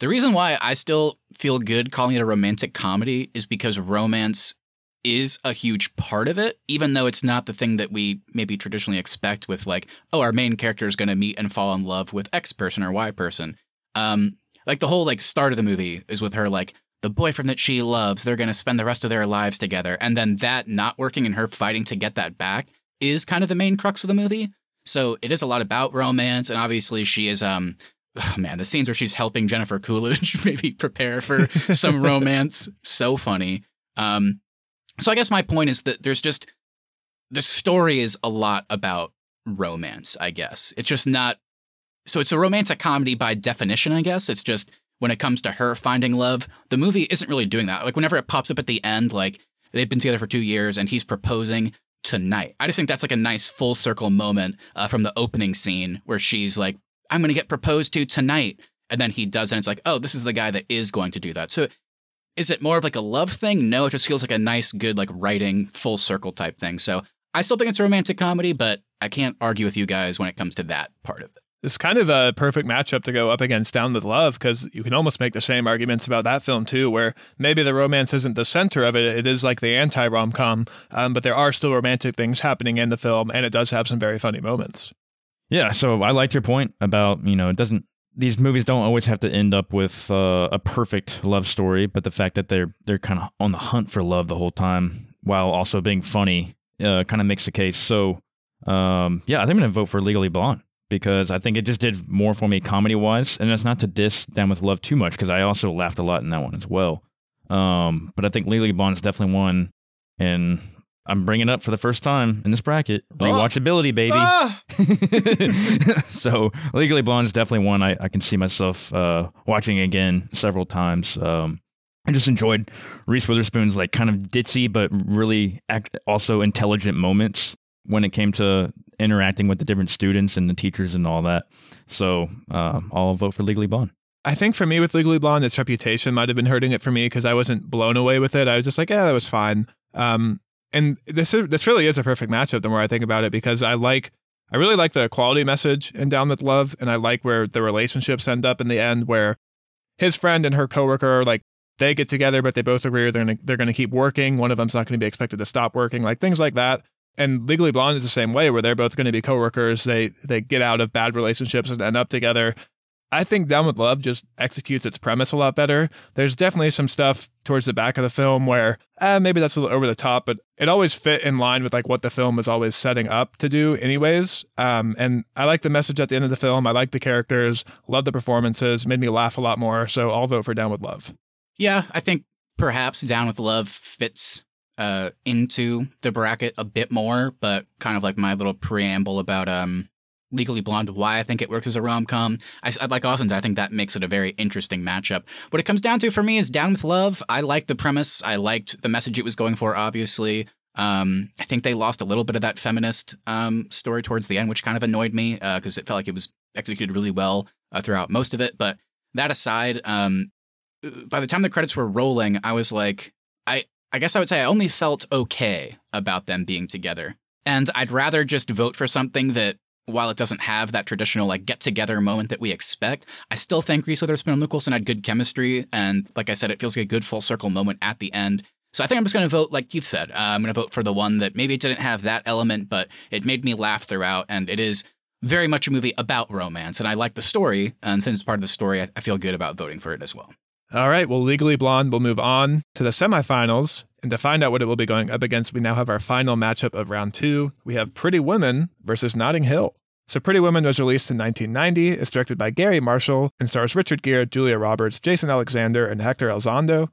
The reason why I still feel good calling it a romantic comedy is because romance is a huge part of it, even though it's not the thing that we maybe traditionally expect with like, oh, our main character is going to meet and fall in love with X person or Y person. Um, like the whole like start of the movie is with her like the boyfriend that she loves, they're going to spend the rest of their lives together, and then that not working and her fighting to get that back is kind of the main crux of the movie. So it is a lot about romance, and obviously she is um oh man, the scenes where she's helping Jennifer Coolidge <laughs> maybe prepare for some <laughs> romance, so funny. Um, so I guess my point is that there's just the story is a lot about romance. I guess it's just not. So it's a romantic comedy by definition. I guess it's just when it comes to her finding love, the movie isn't really doing that. Like whenever it pops up at the end, like they've been together for two years and he's proposing tonight. I just think that's like a nice full circle moment uh, from the opening scene where she's like, I'm going to get proposed to tonight. And then he does, and it's like, oh, this is the guy that is going to do that. So is it more of like a love thing? No, it just feels like a nice, good, like writing full circle type thing. So I still think it's a romantic comedy, but I can't argue with you guys when it comes to that part of it. It's kind of a perfect matchup to go up against Down with Love because you can almost make the same arguments about that film too, where maybe the romance isn't the center of it. It is like the anti rom com, um, but there are still romantic things happening in the film, and it does have some very funny moments. Yeah, so I liked your point about you know it doesn't these movies don't always have to end up with uh, a perfect love story, but the fact that they're they're kind of on the hunt for love the whole time while also being funny uh, kind of makes the case. So um, yeah, I think I'm gonna vote for Legally Blonde because I think it just did more for me comedy wise, and that's not to diss Down with Love too much because I also laughed a lot in that one as well. Um, but I think Legally Blonde is definitely one, and I'm bringing it up for the first time in this bracket. Rewatchability, <gasps> baby. Ah! <laughs> so Legally Blonde is definitely one I, I can see myself uh, watching again several times. Um, I just enjoyed Reese Witherspoon's like kind of ditzy but really act- also intelligent moments when it came to interacting with the different students and the teachers and all that. So uh, I'll vote for Legally Blonde. I think for me with Legally Blonde, its reputation might have been hurting it for me because I wasn't blown away with it. I was just like, yeah, that was fine. Um, and this is this really is a perfect matchup the more I think about it because I like I really like the quality message in Down with Love, and I like where the relationships end up in the end, where his friend and her coworker like they get together, but they both agree they're gonna, they're going to keep working. One of them's not going to be expected to stop working, like things like that. And Legally Blonde is the same way, where they're both going to be coworkers. They they get out of bad relationships and end up together. I think Down with Love just executes its premise a lot better. There's definitely some stuff towards the back of the film where eh, maybe that's a little over the top, but it always fit in line with like what the film was always setting up to do, anyways. Um, and I like the message at the end of the film. I like the characters, love the performances, made me laugh a lot more. So I'll vote for Down with Love. Yeah, I think perhaps Down with Love fits uh, into the bracket a bit more, but kind of like my little preamble about um, Legally Blonde, why I think it works as a rom com. I, I like Austin. I think that makes it a very interesting matchup. What it comes down to for me is Down with Love. I liked the premise. I liked the message it was going for. Obviously, um, I think they lost a little bit of that feminist um, story towards the end, which kind of annoyed me because uh, it felt like it was executed really well uh, throughout most of it. But that aside, um, by the time the credits were rolling, I was like, I I guess I would say I only felt okay about them being together. And I'd rather just vote for something that while it doesn't have that traditional like get together moment that we expect, I still think Reese Witherspoon and Luke Wilson had good chemistry, and like I said, it feels like a good full circle moment at the end. So I think I'm just going to vote like Keith said. Uh, I'm going to vote for the one that maybe didn't have that element, but it made me laugh throughout, and it is very much a movie about romance, and I like the story, and since it's part of the story, I, I feel good about voting for it as well. All right, well, Legally Blonde will move on to the semifinals. And to find out what it will be going up against, we now have our final matchup of round two. We have Pretty Woman versus Notting Hill. So Pretty Woman was released in 1990. It's directed by Garry Marshall and stars Richard Gere, Julia Roberts, Jason Alexander, and Hector Elizondo.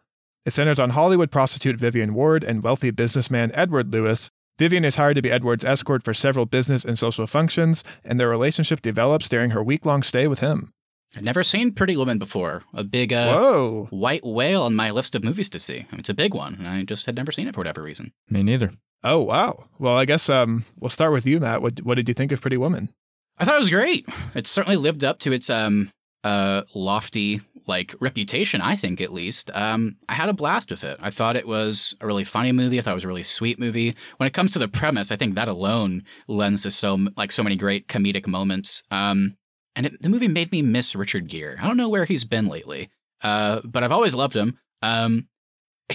It centers on Hollywood prostitute Vivian Ward and wealthy businessman Edward Lewis. Vivian is hired to be Edward's escort for several business and social functions, and their relationship develops during her week long stay with him. I've never seen Pretty Woman before. A big uh, Whoa. white whale on my list of movies to see. I mean, it's a big one, and I just had never seen it for whatever reason. Me neither. Oh, wow. Well, I guess um, we'll start with you, Matt. What, what did you think of Pretty Woman? I thought it was great. It certainly lived up to its um uh lofty like reputation, I think at least. Um I had a blast with it. I thought it was a really funny movie. I thought it was a really sweet movie. When it comes to the premise, I think that alone lends to so like so many great comedic moments. Um and it, the movie made me miss Richard Gere. I don't know where he's been lately. Uh but I've always loved him. Um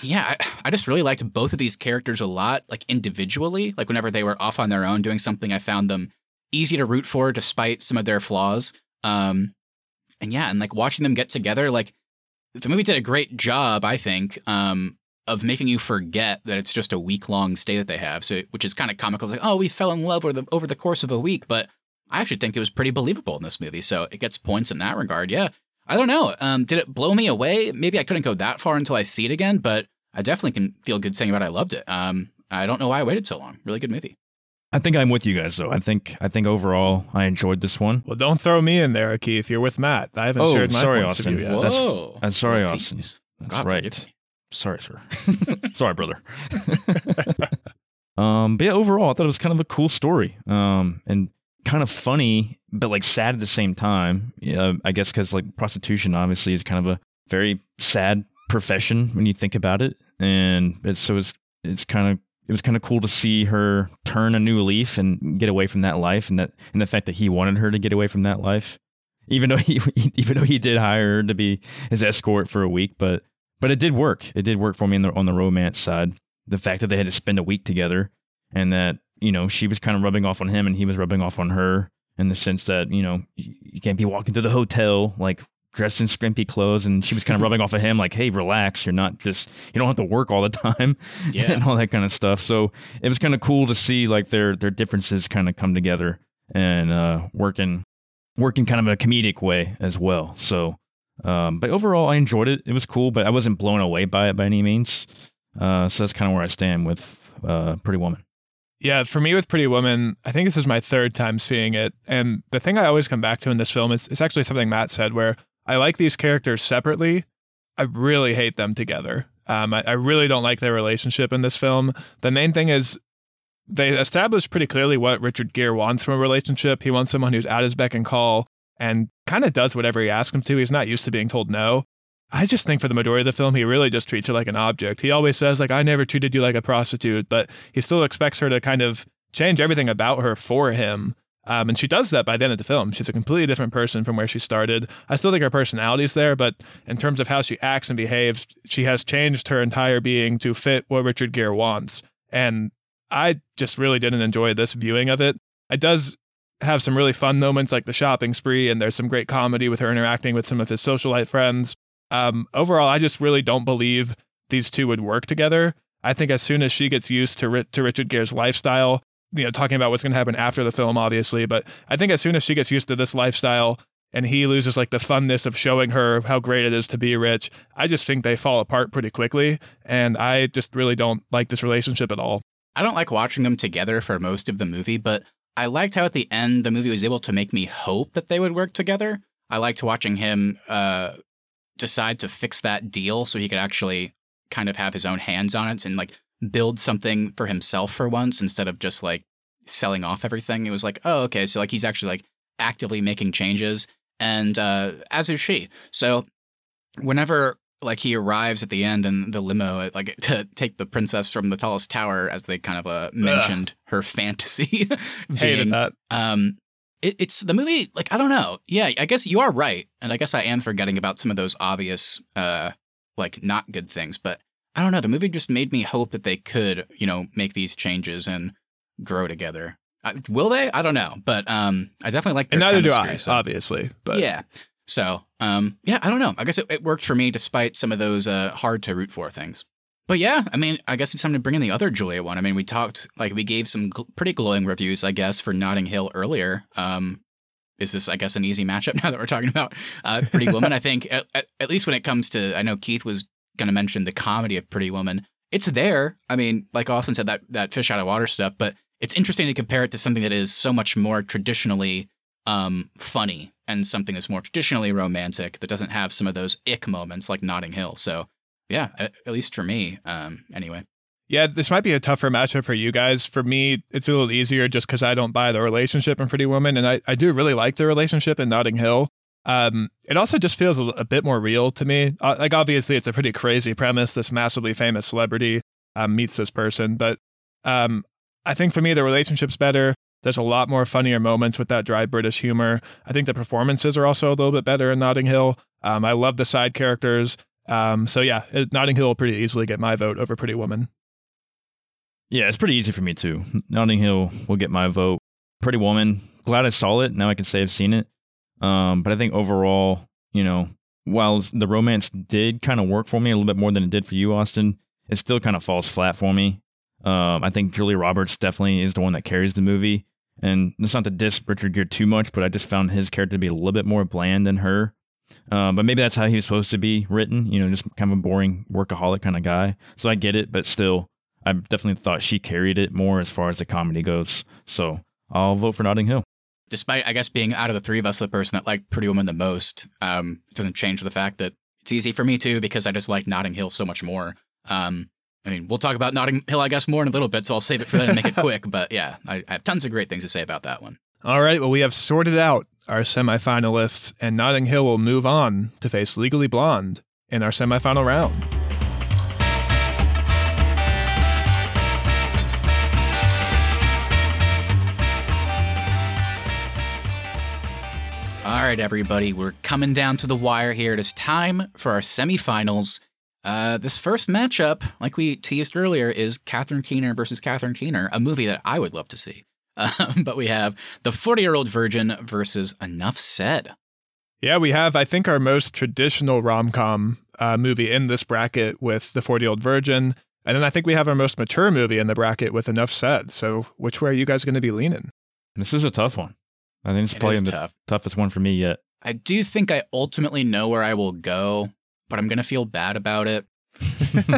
yeah, I, I just really liked both of these characters a lot, like individually. Like whenever they were off on their own doing something, I found them easy to root for despite some of their flaws. Um, and yeah, and like watching them get together, like the movie did a great job, I think, um, of making you forget that it's just a week long stay that they have. So, which is kind of comical. It's like, oh, we fell in love over the over the course of a week, but I actually think it was pretty believable in this movie. So it gets points in that regard. Yeah, I don't know. Um, did it blow me away? Maybe I couldn't go that far until I see it again, but I definitely can feel good saying about I loved it. Um, I don't know why I waited so long. Really good movie. I think I'm with you guys though. I think I think overall I enjoyed this one. Well, don't throw me in there, Keith. You're with Matt. I haven't Oh, shared my sorry, points of Austin. view yet. That's- Whoa. I'm sorry, Oh, Austin. That's God right. Sorry, sir. <laughs> <laughs> Sorry, brother. <laughs> um, but yeah, overall, I thought it was kind of a cool story. Um, and kind of funny, but like sad at the same time. I guess because like prostitution obviously is kind of a very sad profession when you think about it, and it's so it's it's kind of it was kind of cool to see her turn a new leaf and get away from that life, and that and the fact that he wanted her to get away from that life, even though <laughs> he even though he did hire her to be his escort for a week, but but it did work. It did work for me the, on the romance side. The fact that they had to spend a week together and that, you know, she was kind of rubbing off on him and he was rubbing off on her. in the sense that you know you can't be walking to the hotel like dressed in scrimpy clothes and she was kind of <laughs> rubbing off of him like hey relax you're not just you don't have to work all the time <laughs> Yeah. and all that kind of stuff so it was kind of cool to see like their their differences kind of come together and uh working working kind of a comedic way as well so um but overall i enjoyed it it was cool but i wasn't blown away by it by any means uh so that's kind of where i stand with uh pretty woman Yeah, for me with Pretty Woman, I think this is my third time seeing it. And the thing I always come back to in this film is it's actually something Matt said where I like these characters separately. I really hate them together. Um, I, I really don't like their relationship in this film. The main thing is they establish pretty clearly what Richard Gere wants from a relationship. He wants someone who's at his beck and call and kind of does whatever he asks him to. He's not used to being told no. I just think for the majority of the film, he really just treats her like an object. He always says, like, I never treated you like a prostitute, but he still expects her to kind of change everything about her for him. Um, and she does that by the end of the film. She's a completely different person from where she started. I still think her personality's there, but in terms of how she acts and behaves, she has changed her entire being to fit what Richard Gere wants. And I just really didn't enjoy this viewing of it. It does have some really fun moments like the shopping spree, and there's some great comedy with her interacting with some of his socialite friends. Um, overall, I just really don't believe these two would work together. I think as soon as she gets used to Ri- to Richard Gere's lifestyle, you know, talking about what's going to happen after the film, obviously, but I think as soon as she gets used to this lifestyle and he loses like the funness of showing her how great it is to be rich, I just think they fall apart pretty quickly. And I just really don't like this relationship at all. I don't like watching them together for most of the movie, but I liked how at the end the movie was able to make me hope that they would work together. I liked watching him uh, decide to fix that deal so he could actually kind of have his own hands on it and like build something for himself for once instead of just like selling off everything. It was like, oh, okay, so like he's actually like actively making changes, and uh, as is she. So whenever like he arrives at the end in the limo, like <laughs> to take the princess from the tallest tower, as they kind of uh, mentioned her <laughs> fantasy. Hated that. Um, it, it's the movie. Like I don't know. Yeah, I guess you are right, and I guess I am forgetting about some of those obvious, uh, like not good things. But I don't know. The movie just made me hope that they could, you know, make these changes and grow together. Uh, will they? I don't know, but um, I definitely like. And neither do I, so- obviously. But yeah. So, um, yeah, I don't know. I guess it, it worked for me despite some of those uh, hard to root for things. But yeah, I mean, I guess it's time to bring in the other Julia one. I mean, we talked, like, we gave some gl- pretty glowing reviews, I guess, for Notting Hill earlier. Um, is this, I guess, an easy matchup <laughs> now that we're talking about uh, Pretty Woman? I think, at, at, least when it comes to, I know Keith was going to mention the comedy of Pretty Woman. It's there. I mean, like Austin said, that, that fish out of water stuff, but it's interesting to compare it to something that is so much more traditionally um, funny and something that's more traditionally romantic that doesn't have some of those ick moments like Notting Hill. So, yeah, at, at least for me, um, anyway. Yeah, this might be a tougher matchup for you guys. For me, it's a little easier just because I don't buy the relationship in Pretty Woman, and I, I do really like the relationship in Notting Hill. Um, it also just feels a, a bit more real to me. Uh, like, obviously, it's a pretty crazy premise. This massively famous celebrity um, meets this person, but um, I think for me, the relationship's better. There's a lot more funnier moments with that dry British humor. I think the performances are also a little bit better in Notting Hill. Um, I love the side characters. Um, so yeah, Notting Hill will pretty easily get my vote over Pretty Woman. Yeah, it's pretty easy for me too. Notting Hill will get my vote. Pretty Woman, glad I saw it. Now I can say I've seen it. Um, but I think overall, you know, while the romance did kind of work for me a little bit more than it did for you, Austin, it still kind of falls flat for me. Um, I think Julie Roberts definitely is the one that carries the movie. And it's not to diss Richard Gere too much, but I just found his character to be a little bit more bland than her. Um, but maybe that's how he was supposed to be written, you know, just kind of a boring workaholic kind of guy. So I get it, but still, I definitely thought she carried it more as far as the comedy goes. So I'll vote for Notting Hill. Despite, I guess, being out of the three of us the person that liked Pretty Woman the most, um, it doesn't change the fact that it's easy for me too because I just like Notting Hill so much more. Um, I mean, we'll talk about Notting Hill, I guess, more in a little bit, so I'll save it for then and make it <laughs> quick. But yeah, I, I have tons of great things to say about that one. All right, well, we have sorted out our semifinalists, and Notting Hill will move on to face Legally Blonde in our semifinal round. All right, everybody, we're coming down to the wire here. It is time for our semifinals. Uh, this first matchup, like we teased earlier, is Catherine Keener versus Catherine Keener, a movie that I would love to see. Um, <laughs> but we have the 40 year old virgin versus Enough Said. Yeah, we have, I think, our most traditional rom com uh, movie in this bracket with The 40 Year Old Virgin. And then I think we have our most mature movie in the bracket with Enough Said. So, which way are you guys going to be leaning? This is a tough one. I think it's It probably the tough. toughest one for me yet. I do think I ultimately know where I will go, but I'm going to feel bad about it. <laughs>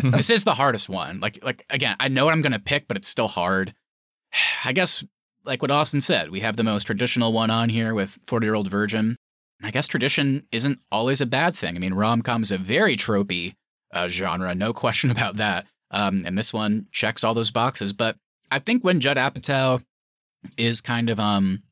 this is the hardest one. Like like again, I know what I'm going to pick, but it's still hard. <sighs> I guess like what Austin said, we have the most traditional one on here with 40-year-old virgin. I guess tradition isn't always a bad thing. I mean, rom-com is a very tropey uh, genre, no <laughs> question about that. Um, and this one checks all those boxes, but I think when Judd Apatow is kind of um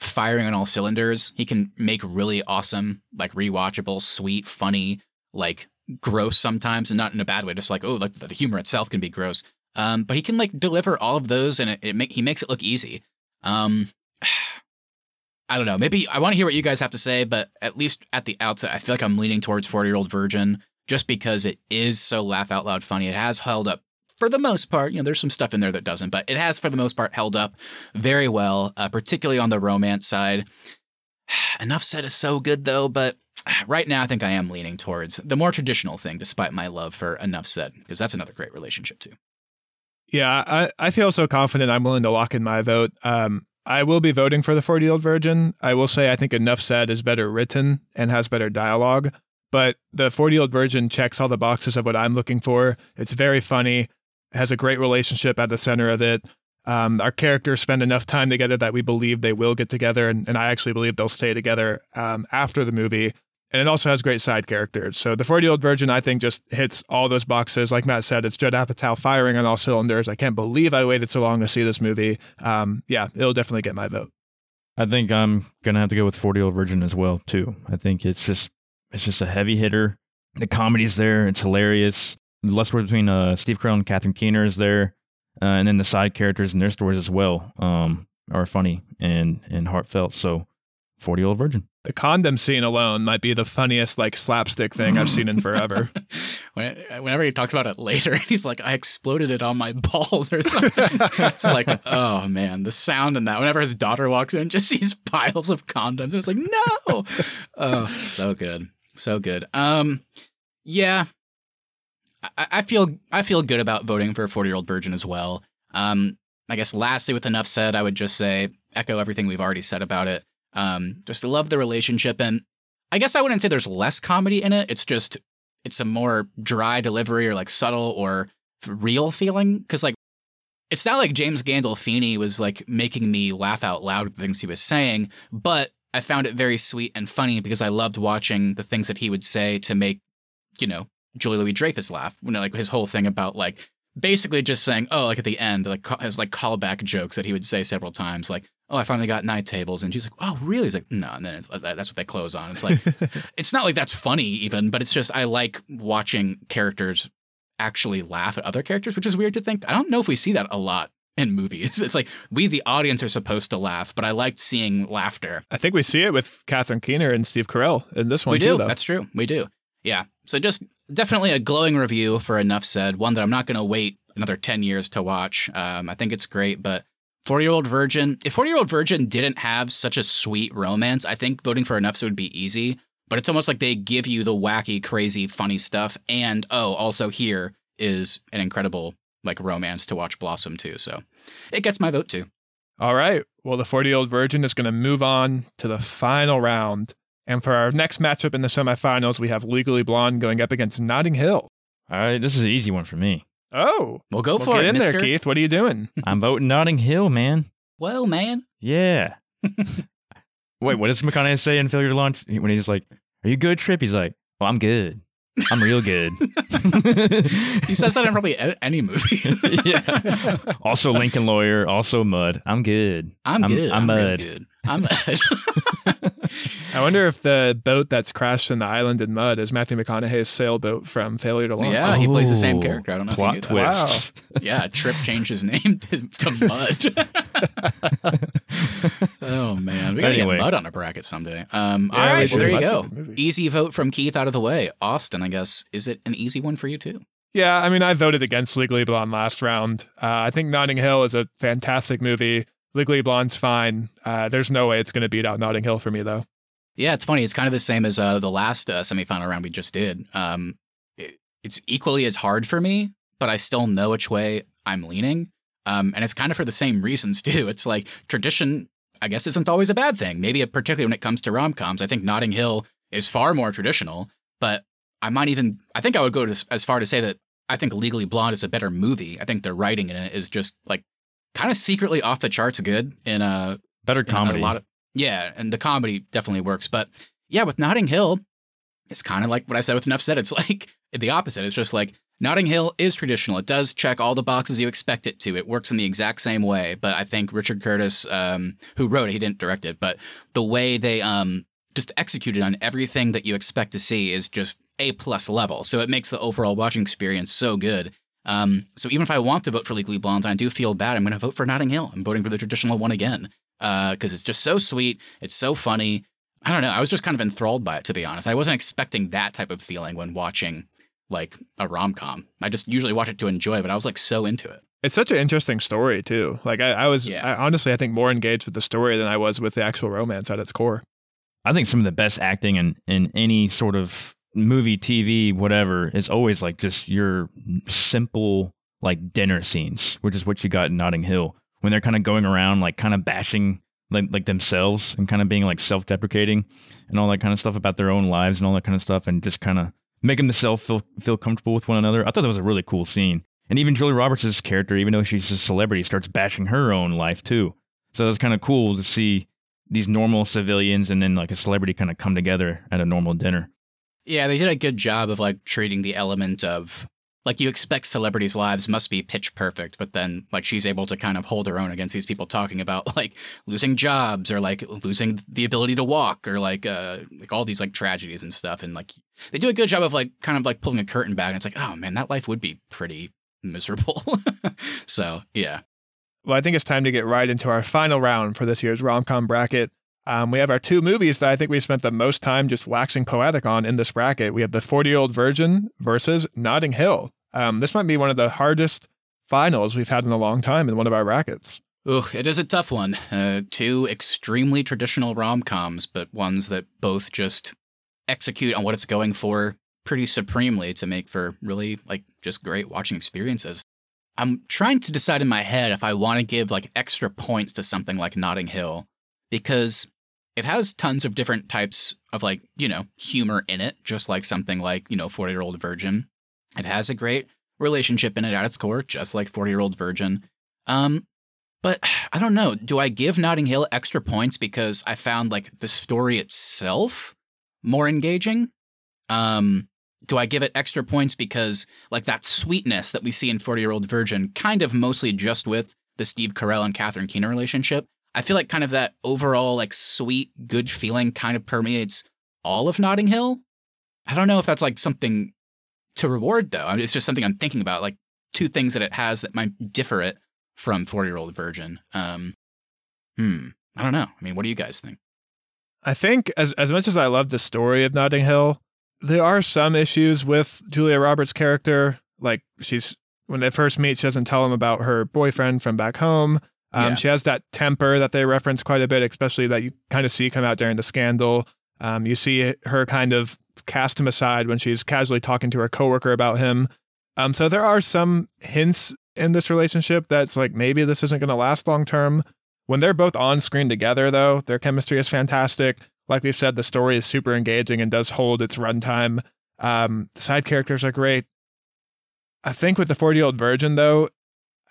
firing on all cylinders, he can make really awesome, like rewatchable, sweet, funny, like gross sometimes, and not in a bad way. Just like oh, like the humor itself can be gross. Um, but he can like deliver all of those, and it, it make, he makes it look easy. Um, <sighs> I don't know. Maybe I want to hear what you guys have to say, but at least at the outset, I feel like I'm leaning towards Forty Year Old Virgin just because it is so laugh out loud funny. It has held up for the most part. You know, there's some stuff in there that doesn't, but it has for the most part held up very well, uh, particularly on the romance side. <sighs> Enough said is so good though, but <sighs> right now I think I am leaning towards the more traditional thing, despite my love for Enough Said, because that's another great relationship too. Yeah, I, I feel so confident I'm willing to lock in my vote. Um, I will be voting for the 40 year old virgin. I will say I think Enough Said is better written and has better dialogue, but the 40 year old virgin checks all the boxes of what I'm looking for. It's very funny, has a great relationship at the center of it. Um, our characters spend enough time together that we believe they will get together, and, and I actually believe they'll stay together um, after the movie. And it also has great side characters. So the 40 year old virgin, I think, just hits all those boxes. Like Matt said, it's Judd Apatow firing on all cylinders. I can't believe I waited so long to see this movie. Um, yeah, it'll definitely get my vote. I think I'm gonna have to go with 40 Year Old Virgin as well too. I think it's just it's just a heavy hitter. The comedy's there. It's hilarious. The lust word between uh, Steve Carell and Catherine Keener is there, uh, and then the side characters and their stories as well um, are funny and and heartfelt. So 40 Year Old Virgin. The condom scene alone might be the funniest like slapstick thing I've seen in forever. <laughs> Whenever he talks about it later, <laughs> he's like, "I exploded it on my balls" or something. it's like, oh man, the sound in that. Whenever his daughter walks in, just sees piles of condoms. And It's like, no. oh, so good, so good. Um, yeah, I, I feel I feel good about voting for a forty year old virgin as well. Um, I guess lastly, with enough said, I would just say echo everything we've already said about it. Um, just love the relationship, and I guess I wouldn't say there's less comedy in it. It's just it's a more dry delivery or like subtle or real feeling because like it's not like James Gandolfini was like making me laugh out loud with the things he was saying, but I found it very sweet and funny because I loved watching the things that he would say to make, you know, Julie Louis-Dreyfus laugh. You know, like his whole thing about like basically just saying, oh, like at the end, like his like callback jokes that he would say several times, like, oh, I finally got night tables, and she's like, oh, really? He's like, no, and then it's, that's what they close on. It's like <laughs> it's not like that's funny even, but it's just I like watching characters actually laugh at other characters, which is weird to think. I don't know if we see that a lot in movies. <laughs> It's like we the audience are supposed to laugh, but I liked seeing laughter. I think we see it with Catherine Keener and Steve Carell in this one we too. do. Though. That's true. We do. Yeah. So just definitely a glowing review for Enough Said. One that I'm not going to wait another 10 years to watch. Um, I think it's great, but 40 year old virgin, if 40 year old virgin didn't have such a sweet romance, I think voting for Enough Said would be easy. But it's almost like they give you the wacky, crazy, funny stuff. And oh, also here is an incredible like romance to watch blossom too. So it gets my vote too. All right. Well, the 40 year old virgin is going to move on to the final round. And for our next matchup in the semifinals, we have Legally Blonde going up against Notting Hill. All right, this is an easy one for me. Oh, We'll go well, for get it, in mister. there, Keith. What are you doing? <laughs> I'm voting Notting Hill, man. Well, man. Yeah. <laughs> Wait, what does McConaughey say in Failure to Launch when he's like, "Are you good, Tripp?" He's like, "Well, I'm good. I'm real good." <laughs> He says that in probably any movie. yeah. Also, Lincoln Lawyer. Also, Mud. I'm good. I'm I'm- good. I'm real mud. good. I'm. <laughs> I wonder if the boat that's crashed in the island in mud is Matthew McConaughey's sailboat from Failure to Launch. Yeah, he plays the same Oh, character. I don't know Plot if you knew that. twist. Yeah, Tripp changed his name to, to Mud. <laughs> oh man, we gotta Anyway. get Mud on a bracket someday. Um, Yeah, all we right, should. well, there you That's go. good movie. Easy vote from Keith out of the way. Austin, I guess, is it an easy one for you too? Yeah, I mean, I voted against Legally Blonde last round. Uh, I think Notting Hill is a fantastic movie. Legally Blonde's fine. Uh, there's no way it's going to beat out Notting Hill for me, though. Yeah, it's funny. It's kind of the same as uh, the last uh, semifinal round we just did. Um, it, it's equally as hard for me, but I still know which way I'm leaning. Um, and it's kind of for the same reasons <laughs> too. It's like tradition, I guess, isn't always a bad thing. Maybe particularly when it comes to rom coms. I think Notting Hill is far more traditional, but I might even, I think I would go to, as far to say that I think Legally Blonde is a better movie. I think the writing in it is just like kind of secretly off the charts good in a better comedy. A lot of, yeah, and the comedy definitely works. But yeah, with Notting Hill, it's kind of like what I said with Enough Said. It's <laughs> like the opposite. It's just like Notting Hill is traditional. It does check all the boxes you expect it to. It works in the exact same way. But I think Richard Curtis, um, who wrote it, he didn't direct it, but the way they um, just executed on everything that you expect to see is just a plus level. So it makes the overall watching experience so good. Um, so even if I want to vote for Legally Blonde, I do feel bad. I'm going to vote for Notting Hill. I'm voting for the traditional one again because uh, it's just so sweet. It's so funny. I don't know. I was just kind of enthralled by it, to be honest. I wasn't expecting that type of feeling when watching like a rom com. I just usually watch it to enjoy, but I was like so into it. It's such an interesting story too. Like I, I was, yeah. I, honestly, I think more engaged with the story than I was with the actual romance at its core. I think some of the best acting in in any sort of movie, TV, whatever is always like just your simple like dinner scenes, which is what you got in Notting Hill when they're kind of going around like kind of bashing like like themselves and kind of being like self-deprecating and all that kind of stuff about their own lives and all that kind of stuff and just kind of making themselves feel feel comfortable with one another. I thought that was a really cool scene. And even Julie Roberts' character, even though she's a celebrity, starts bashing her own life too. So it's kind of cool to see these normal civilians and then like a celebrity kind of come together at a normal dinner. Yeah, they did a good job of like treating the element of like you expect celebrities' lives must be pitch perfect, but then like she's able to kind of hold her own against these people talking about <laughs> like losing jobs or like losing the ability to walk or like uh like all these like tragedies and stuff and like they do a good job of like kind of like pulling a curtain back and it's like oh man that life would be pretty miserable. <laughs> so yeah. Well, I think it's time to get right into our final round for this year's rom com bracket. Um, we have our two movies that I think we spent the most time just waxing poetic on in this bracket. We have The 40 Year Old Virgin versus Notting Hill. Um, this might be one of the hardest finals we've had in a long time in one of our brackets. Ooh, it is a tough one. Uh, two extremely traditional rom coms, but ones that both just execute on what it's going for pretty supremely to make for really like just great watching experiences. I'm trying to decide in my head if I want to give like extra points to something like Notting Hill because it has tons of different types of like, you know, humor in it, just like something like, you know, 40 year old virgin. It has a great relationship in it at its core, just like 40 year old virgin. Um, but <sighs> I don't know. Do I give Notting Hill extra points because I found like the story itself more engaging? Um, do I give it extra points because like that sweetness that we see in 40 year old virgin, kind of mostly just with the Steve Carell and Catherine Keener relationship? I feel like kind of that overall like sweet, good feeling kind of permeates all of Notting Hill. I don't know if that's like something to reward though. I mean, it's just something I'm thinking about, like two things that it has that might differ it from 40 year old virgin. Um, hmm. I don't know. I mean, what do you guys think? I think as as much as I love the story of Notting Hill, there are some issues with Julia Roberts' character. Like she's when they first meet, she doesn't tell him about her boyfriend from back home. Um, yeah. She has that temper that they reference quite a bit, especially that you kind of see come out during the scandal. Um, you see her kind of cast him aside when she's casually talking to her coworker about him. Um, so there are some hints in this relationship that's like maybe this isn't going to last long term. When they're both on screen together, though, their chemistry is fantastic. Like we've said, the story is super engaging and does hold its runtime. Um, the side characters are great. I think with the 40 year old virgin, though,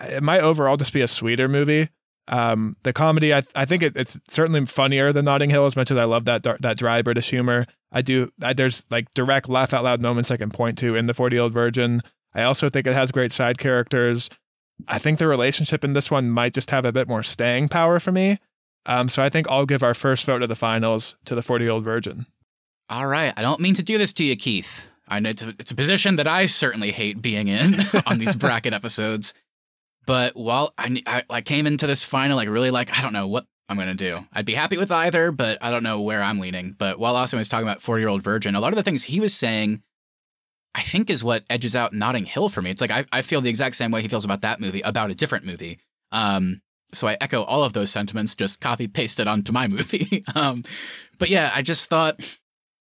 it might overall just be a sweeter movie. Um, the comedy, I, I think it, it's certainly funnier than Notting Hill, as much as I love that that dry British humor. I do. I, there's like direct laugh out loud moments I can point to in the 40 year old virgin. I also think it has great side characters. I think the relationship in this one might just have a bit more staying power for me. Um, so I think I'll give our first vote of the finals to the 40 year old virgin. All right. I don't mean to do this to you, Keith. I know it's a, it's a position that I certainly hate being in <laughs> on these bracket episodes. But while I, I, I came into this final, like really like, I don't know what I'm to do. I'd be happy with either, but I don't know where I'm leaning. But while Austin was talking about 40 year old virgin, a lot of the things he was saying, I think is what edges out Notting Hill for me. It's like I, I feel the exact same way he feels about that movie, about a different movie. Um, So I echo all of those sentiments, just copy pasted onto my movie. <laughs> um, but yeah, I just thought,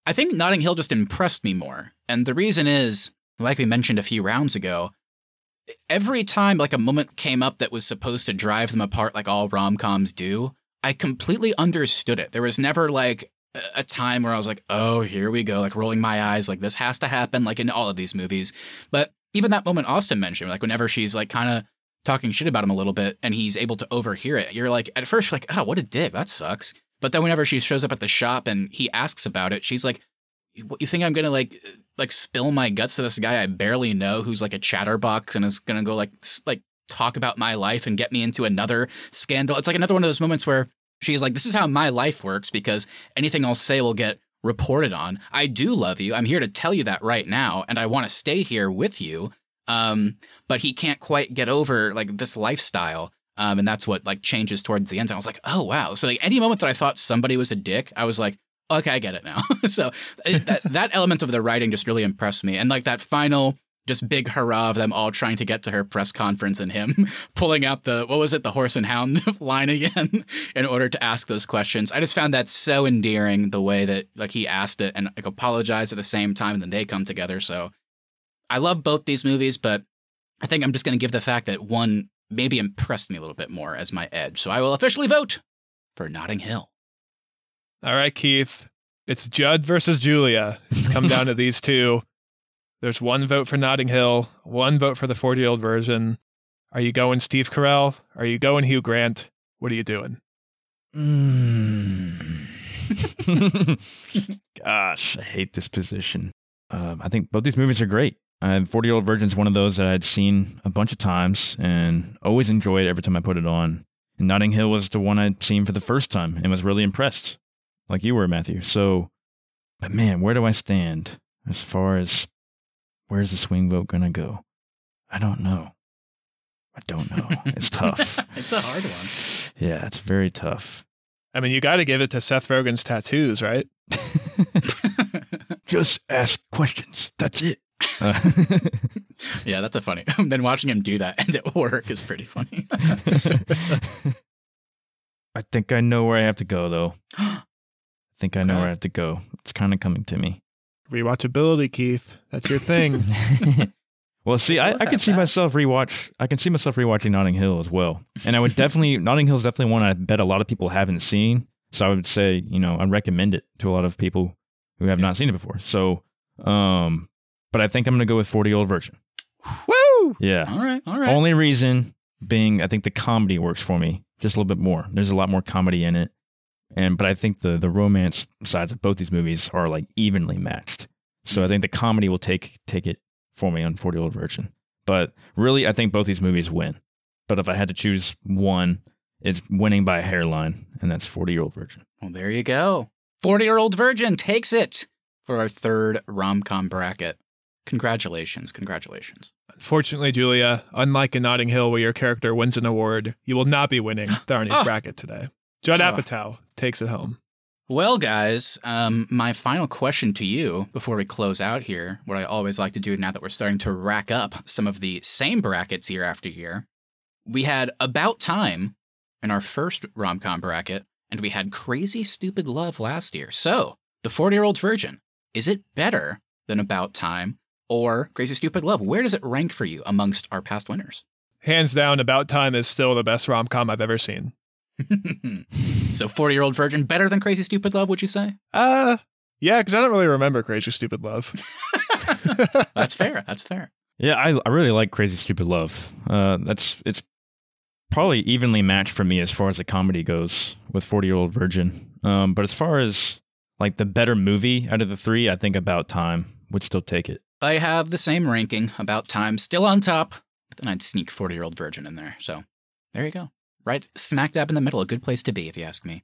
I think Notting Hill just impressed me more. And the reason is, like we mentioned a few rounds ago, every time like a moment came up that was supposed to drive them apart, like all rom coms do, I completely understood it. There was never like a time where I was like, oh, here we go, like rolling my eyes, like this has to happen, like in all of these movies. But even that moment Austin mentioned, like whenever she's like kind of talking shit about him a little bit and he's able to overhear it, you're like, at first, like, oh, what a dick, that sucks. But then whenever she shows up at the shop and he asks about it, she's like, "What you think I'm gonna like like spill my guts to this guy I barely know who's like a chatterbox and is gonna go like like talk about my life and get me into another scandal?" It's like another one of those moments where she's like, "This is how my life works because anything I'll say will get reported on. I do love you. I'm here to tell you that right now, and I want to stay here with you." Um, but he can't quite get over like this lifestyle. Um, and that's what like changes towards the end. And I was like, oh wow. So like any moment that I thought somebody was a dick, I was like, okay, I get it now. <laughs> so that that element of the writing just really impressed me, and like that final just big hurrah of them all trying to get to her press conference and him <laughs> pulling out the what was it the horse and hound <laughs> line again in order to ask those questions. I just found that so endearing the way that like he asked it and like apologized at the same time, and then they come together. So I love both these movies, but I think I'm just going to give the fact that one maybe impressed me a little bit more as my edge. So I will officially vote for Notting Hill. All right, Keith. It's Judd versus Julia. It's come down to <laughs> these two. There's one vote for Notting Hill, one vote for the 40 year old version. Are you going Steve Carell? Are you going Hugh Grant? What are you doing? Mm. <laughs> Gosh, I hate this position. Um, I think both these movies are great. Uh, 40 year old virgin is one of those that I'd seen a bunch of times and always enjoyed every time I put it on. And Notting Hill was the one I'd seen for the first time and was really impressed, like you were, Matthew. So, but man, where do I stand as far as where's the swing vote going to go? I don't know. I don't know. It's <laughs> tough. it's a hard one. Yeah, it's very tough. I mean, you got to give it to Seth Rogen's tattoos, right? <laughs> Just ask questions. That's it. Uh, <laughs> yeah, that's a funny. then watching him do that and at work is pretty funny. I think I know where I have to go, though. <gasps> <gasps> I think I know Okay. where I have to go. It's kind of coming to me. Rewatchability, Keith. That's your thing. <laughs> <laughs> well, see, I, I that can see fact. myself rewatch. I can see myself rewatching Notting Hill as well, and I would <laughs> definitely Notting Hill is definitely one I bet a lot of people haven't seen. So I would say, you know, I recommend it to a lot of people who have not seen it before. So, um, but I think I'm gonna go with 40 year old virgin. Woo! Yeah. all right, all right. Only reason being, I think the comedy works for me just a little bit more. There's a lot more comedy in it, and but I think the the romance sides of both these movies are like evenly matched. So I mm-hmm. think the comedy will take take it for me on Forty Year Old Virgin. But really, I think both these movies win. But if I had to choose one, it's winning by a hairline, and that's Forty Year Old Virgin. Well, there you go. 40 year old virgin takes it for our third rom com bracket. Congratulations. Congratulations. Fortunately, Julia, unlike in Notting Hill where your character wins an award, you will not be winning <gasps> the Arnie's Oh. Ah! bracket today. Judd Oh. Apatow takes it home. Well, guys, um, my final question to you before we close out here, what I always like to do now that we're starting to rack up some of the same brackets year after year. We had About Time in our first rom com bracket, and we had Crazy Stupid Love last year. So, the 40 year old virgin, is it better than About Time or Crazy Stupid Love? Where does it rank for you amongst our past winners? Hands down, About Time is still the best rom com I've ever seen. <laughs> so, 40 year old virgin, better than Crazy Stupid Love, would you say? Uh, yeah, because I don't really remember Crazy Stupid Love. <laughs> <laughs> That's fair. That's fair. Yeah, I I really like Crazy Stupid Love. Uh, that's it's probably evenly matched for me as far as the comedy goes with Forty Year Old Virgin. Um, but as far as like the better movie out of the three, I think About Time would still take it. I have the same ranking, about time, still on top, but then I'd sneak 40 year old virgin in there. So there you go. Right smack dab in the middle, a good place to be, if you ask me.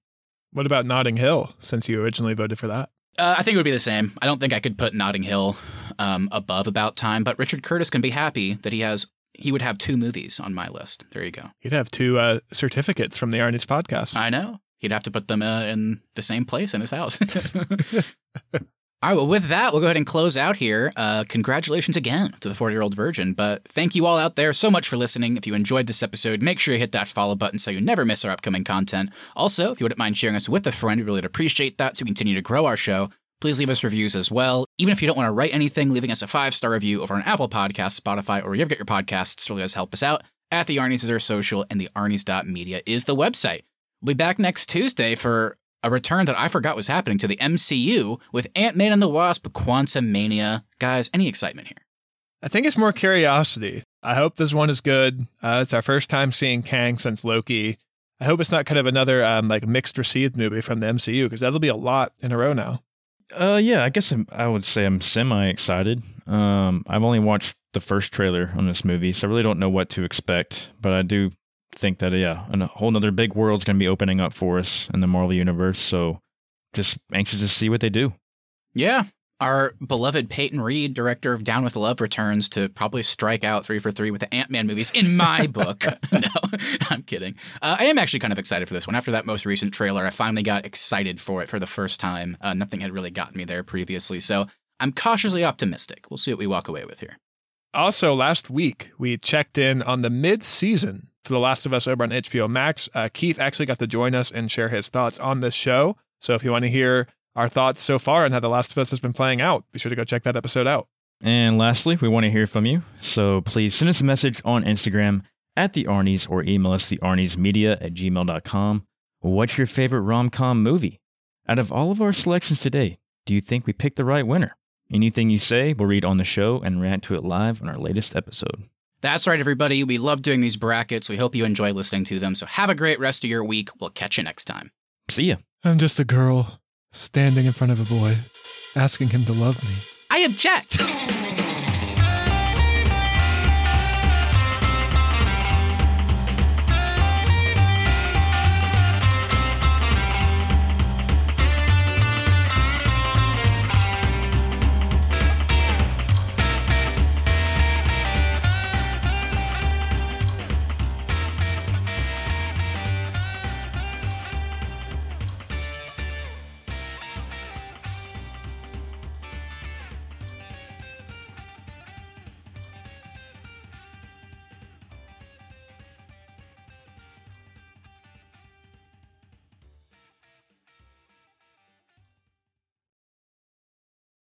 what about Notting Hill, since you originally voted for that? Uh, I think it would be the same. I don't think I could put Notting Hill um, above About Time, but Richard Curtis can be happy that he has. He would have two movies on my list. There you go. You'd have two uh, certificates from the Arnie's podcast. I know. He'd have to put them uh, in the same place in his house. <laughs> <laughs> <laughs> All right, well, with that, we'll go ahead and close out here. Uh, congratulations again to the 40 year old virgin. But thank you all out there so much for listening. If you enjoyed this episode, make sure you hit that follow button so you never miss our upcoming content. Also, if you wouldn't mind sharing us with a friend, we really appreciate that to continue to grow our show. Please leave us reviews as well. Even if you don't want to write anything, leaving us a five star review over on Apple Podcasts, Spotify, or wherever you get your podcasts really does help us out. At the Arnie's is our social, and the Arnie's.media is the website. We'll be back next Tuesday for a return that I forgot was happening to the MCU with Ant Man and the Wasp Quantumania. Guys, any excitement here? I think it's more curiosity. I hope this one is good. Uh, it's our first time seeing Kang since Loki. I hope it's not kind of another um, like mixed received movie from the MCU because that'll be a lot in a row now. Uh, yeah, I guess I'm, I would say I'm semi excited. Um, I've only watched the first trailer on this movie, so I really don't know what to expect. But I do think that yeah, a whole nother big world's going to be opening up for us in the Marvel universe. So just anxious to see what they do. Yeah. Our beloved Peyton Reed, director of Down with Love, returns to probably strike out three for three with the Ant Man movies, in my <laughs> book. <laughs> no, I'm kidding. Uh, I am actually kind of excited for this one. After that most recent trailer, I finally got excited for it for the first time. Uh, nothing had really gotten me there previously. So I'm cautiously optimistic. We'll see what we walk away with here. Also, last week, we checked in on the mid season for The Last of Us over on HBO Max. Uh, Keith actually got to join us and share his thoughts on this show. So if you want to hear our thoughts so far and how The Last of Us has been playing out, be sure to go check that episode out. And lastly, we want to hear from you. So please send us a message on Instagram at the Arnie's or email us the Arnie's Media at gmail.com. What's your favorite rom com movie? Out of all of our selections today, do you think we picked the right winner? Anything you say, we'll read on the show and react to it live on our latest episode. That's right, everybody. We love doing these brackets. We hope you enjoy listening to them. So have a great rest of your week. We'll catch you next time. See ya. I'm just a girl standing in front of a boy, asking him to love me. I object. <laughs>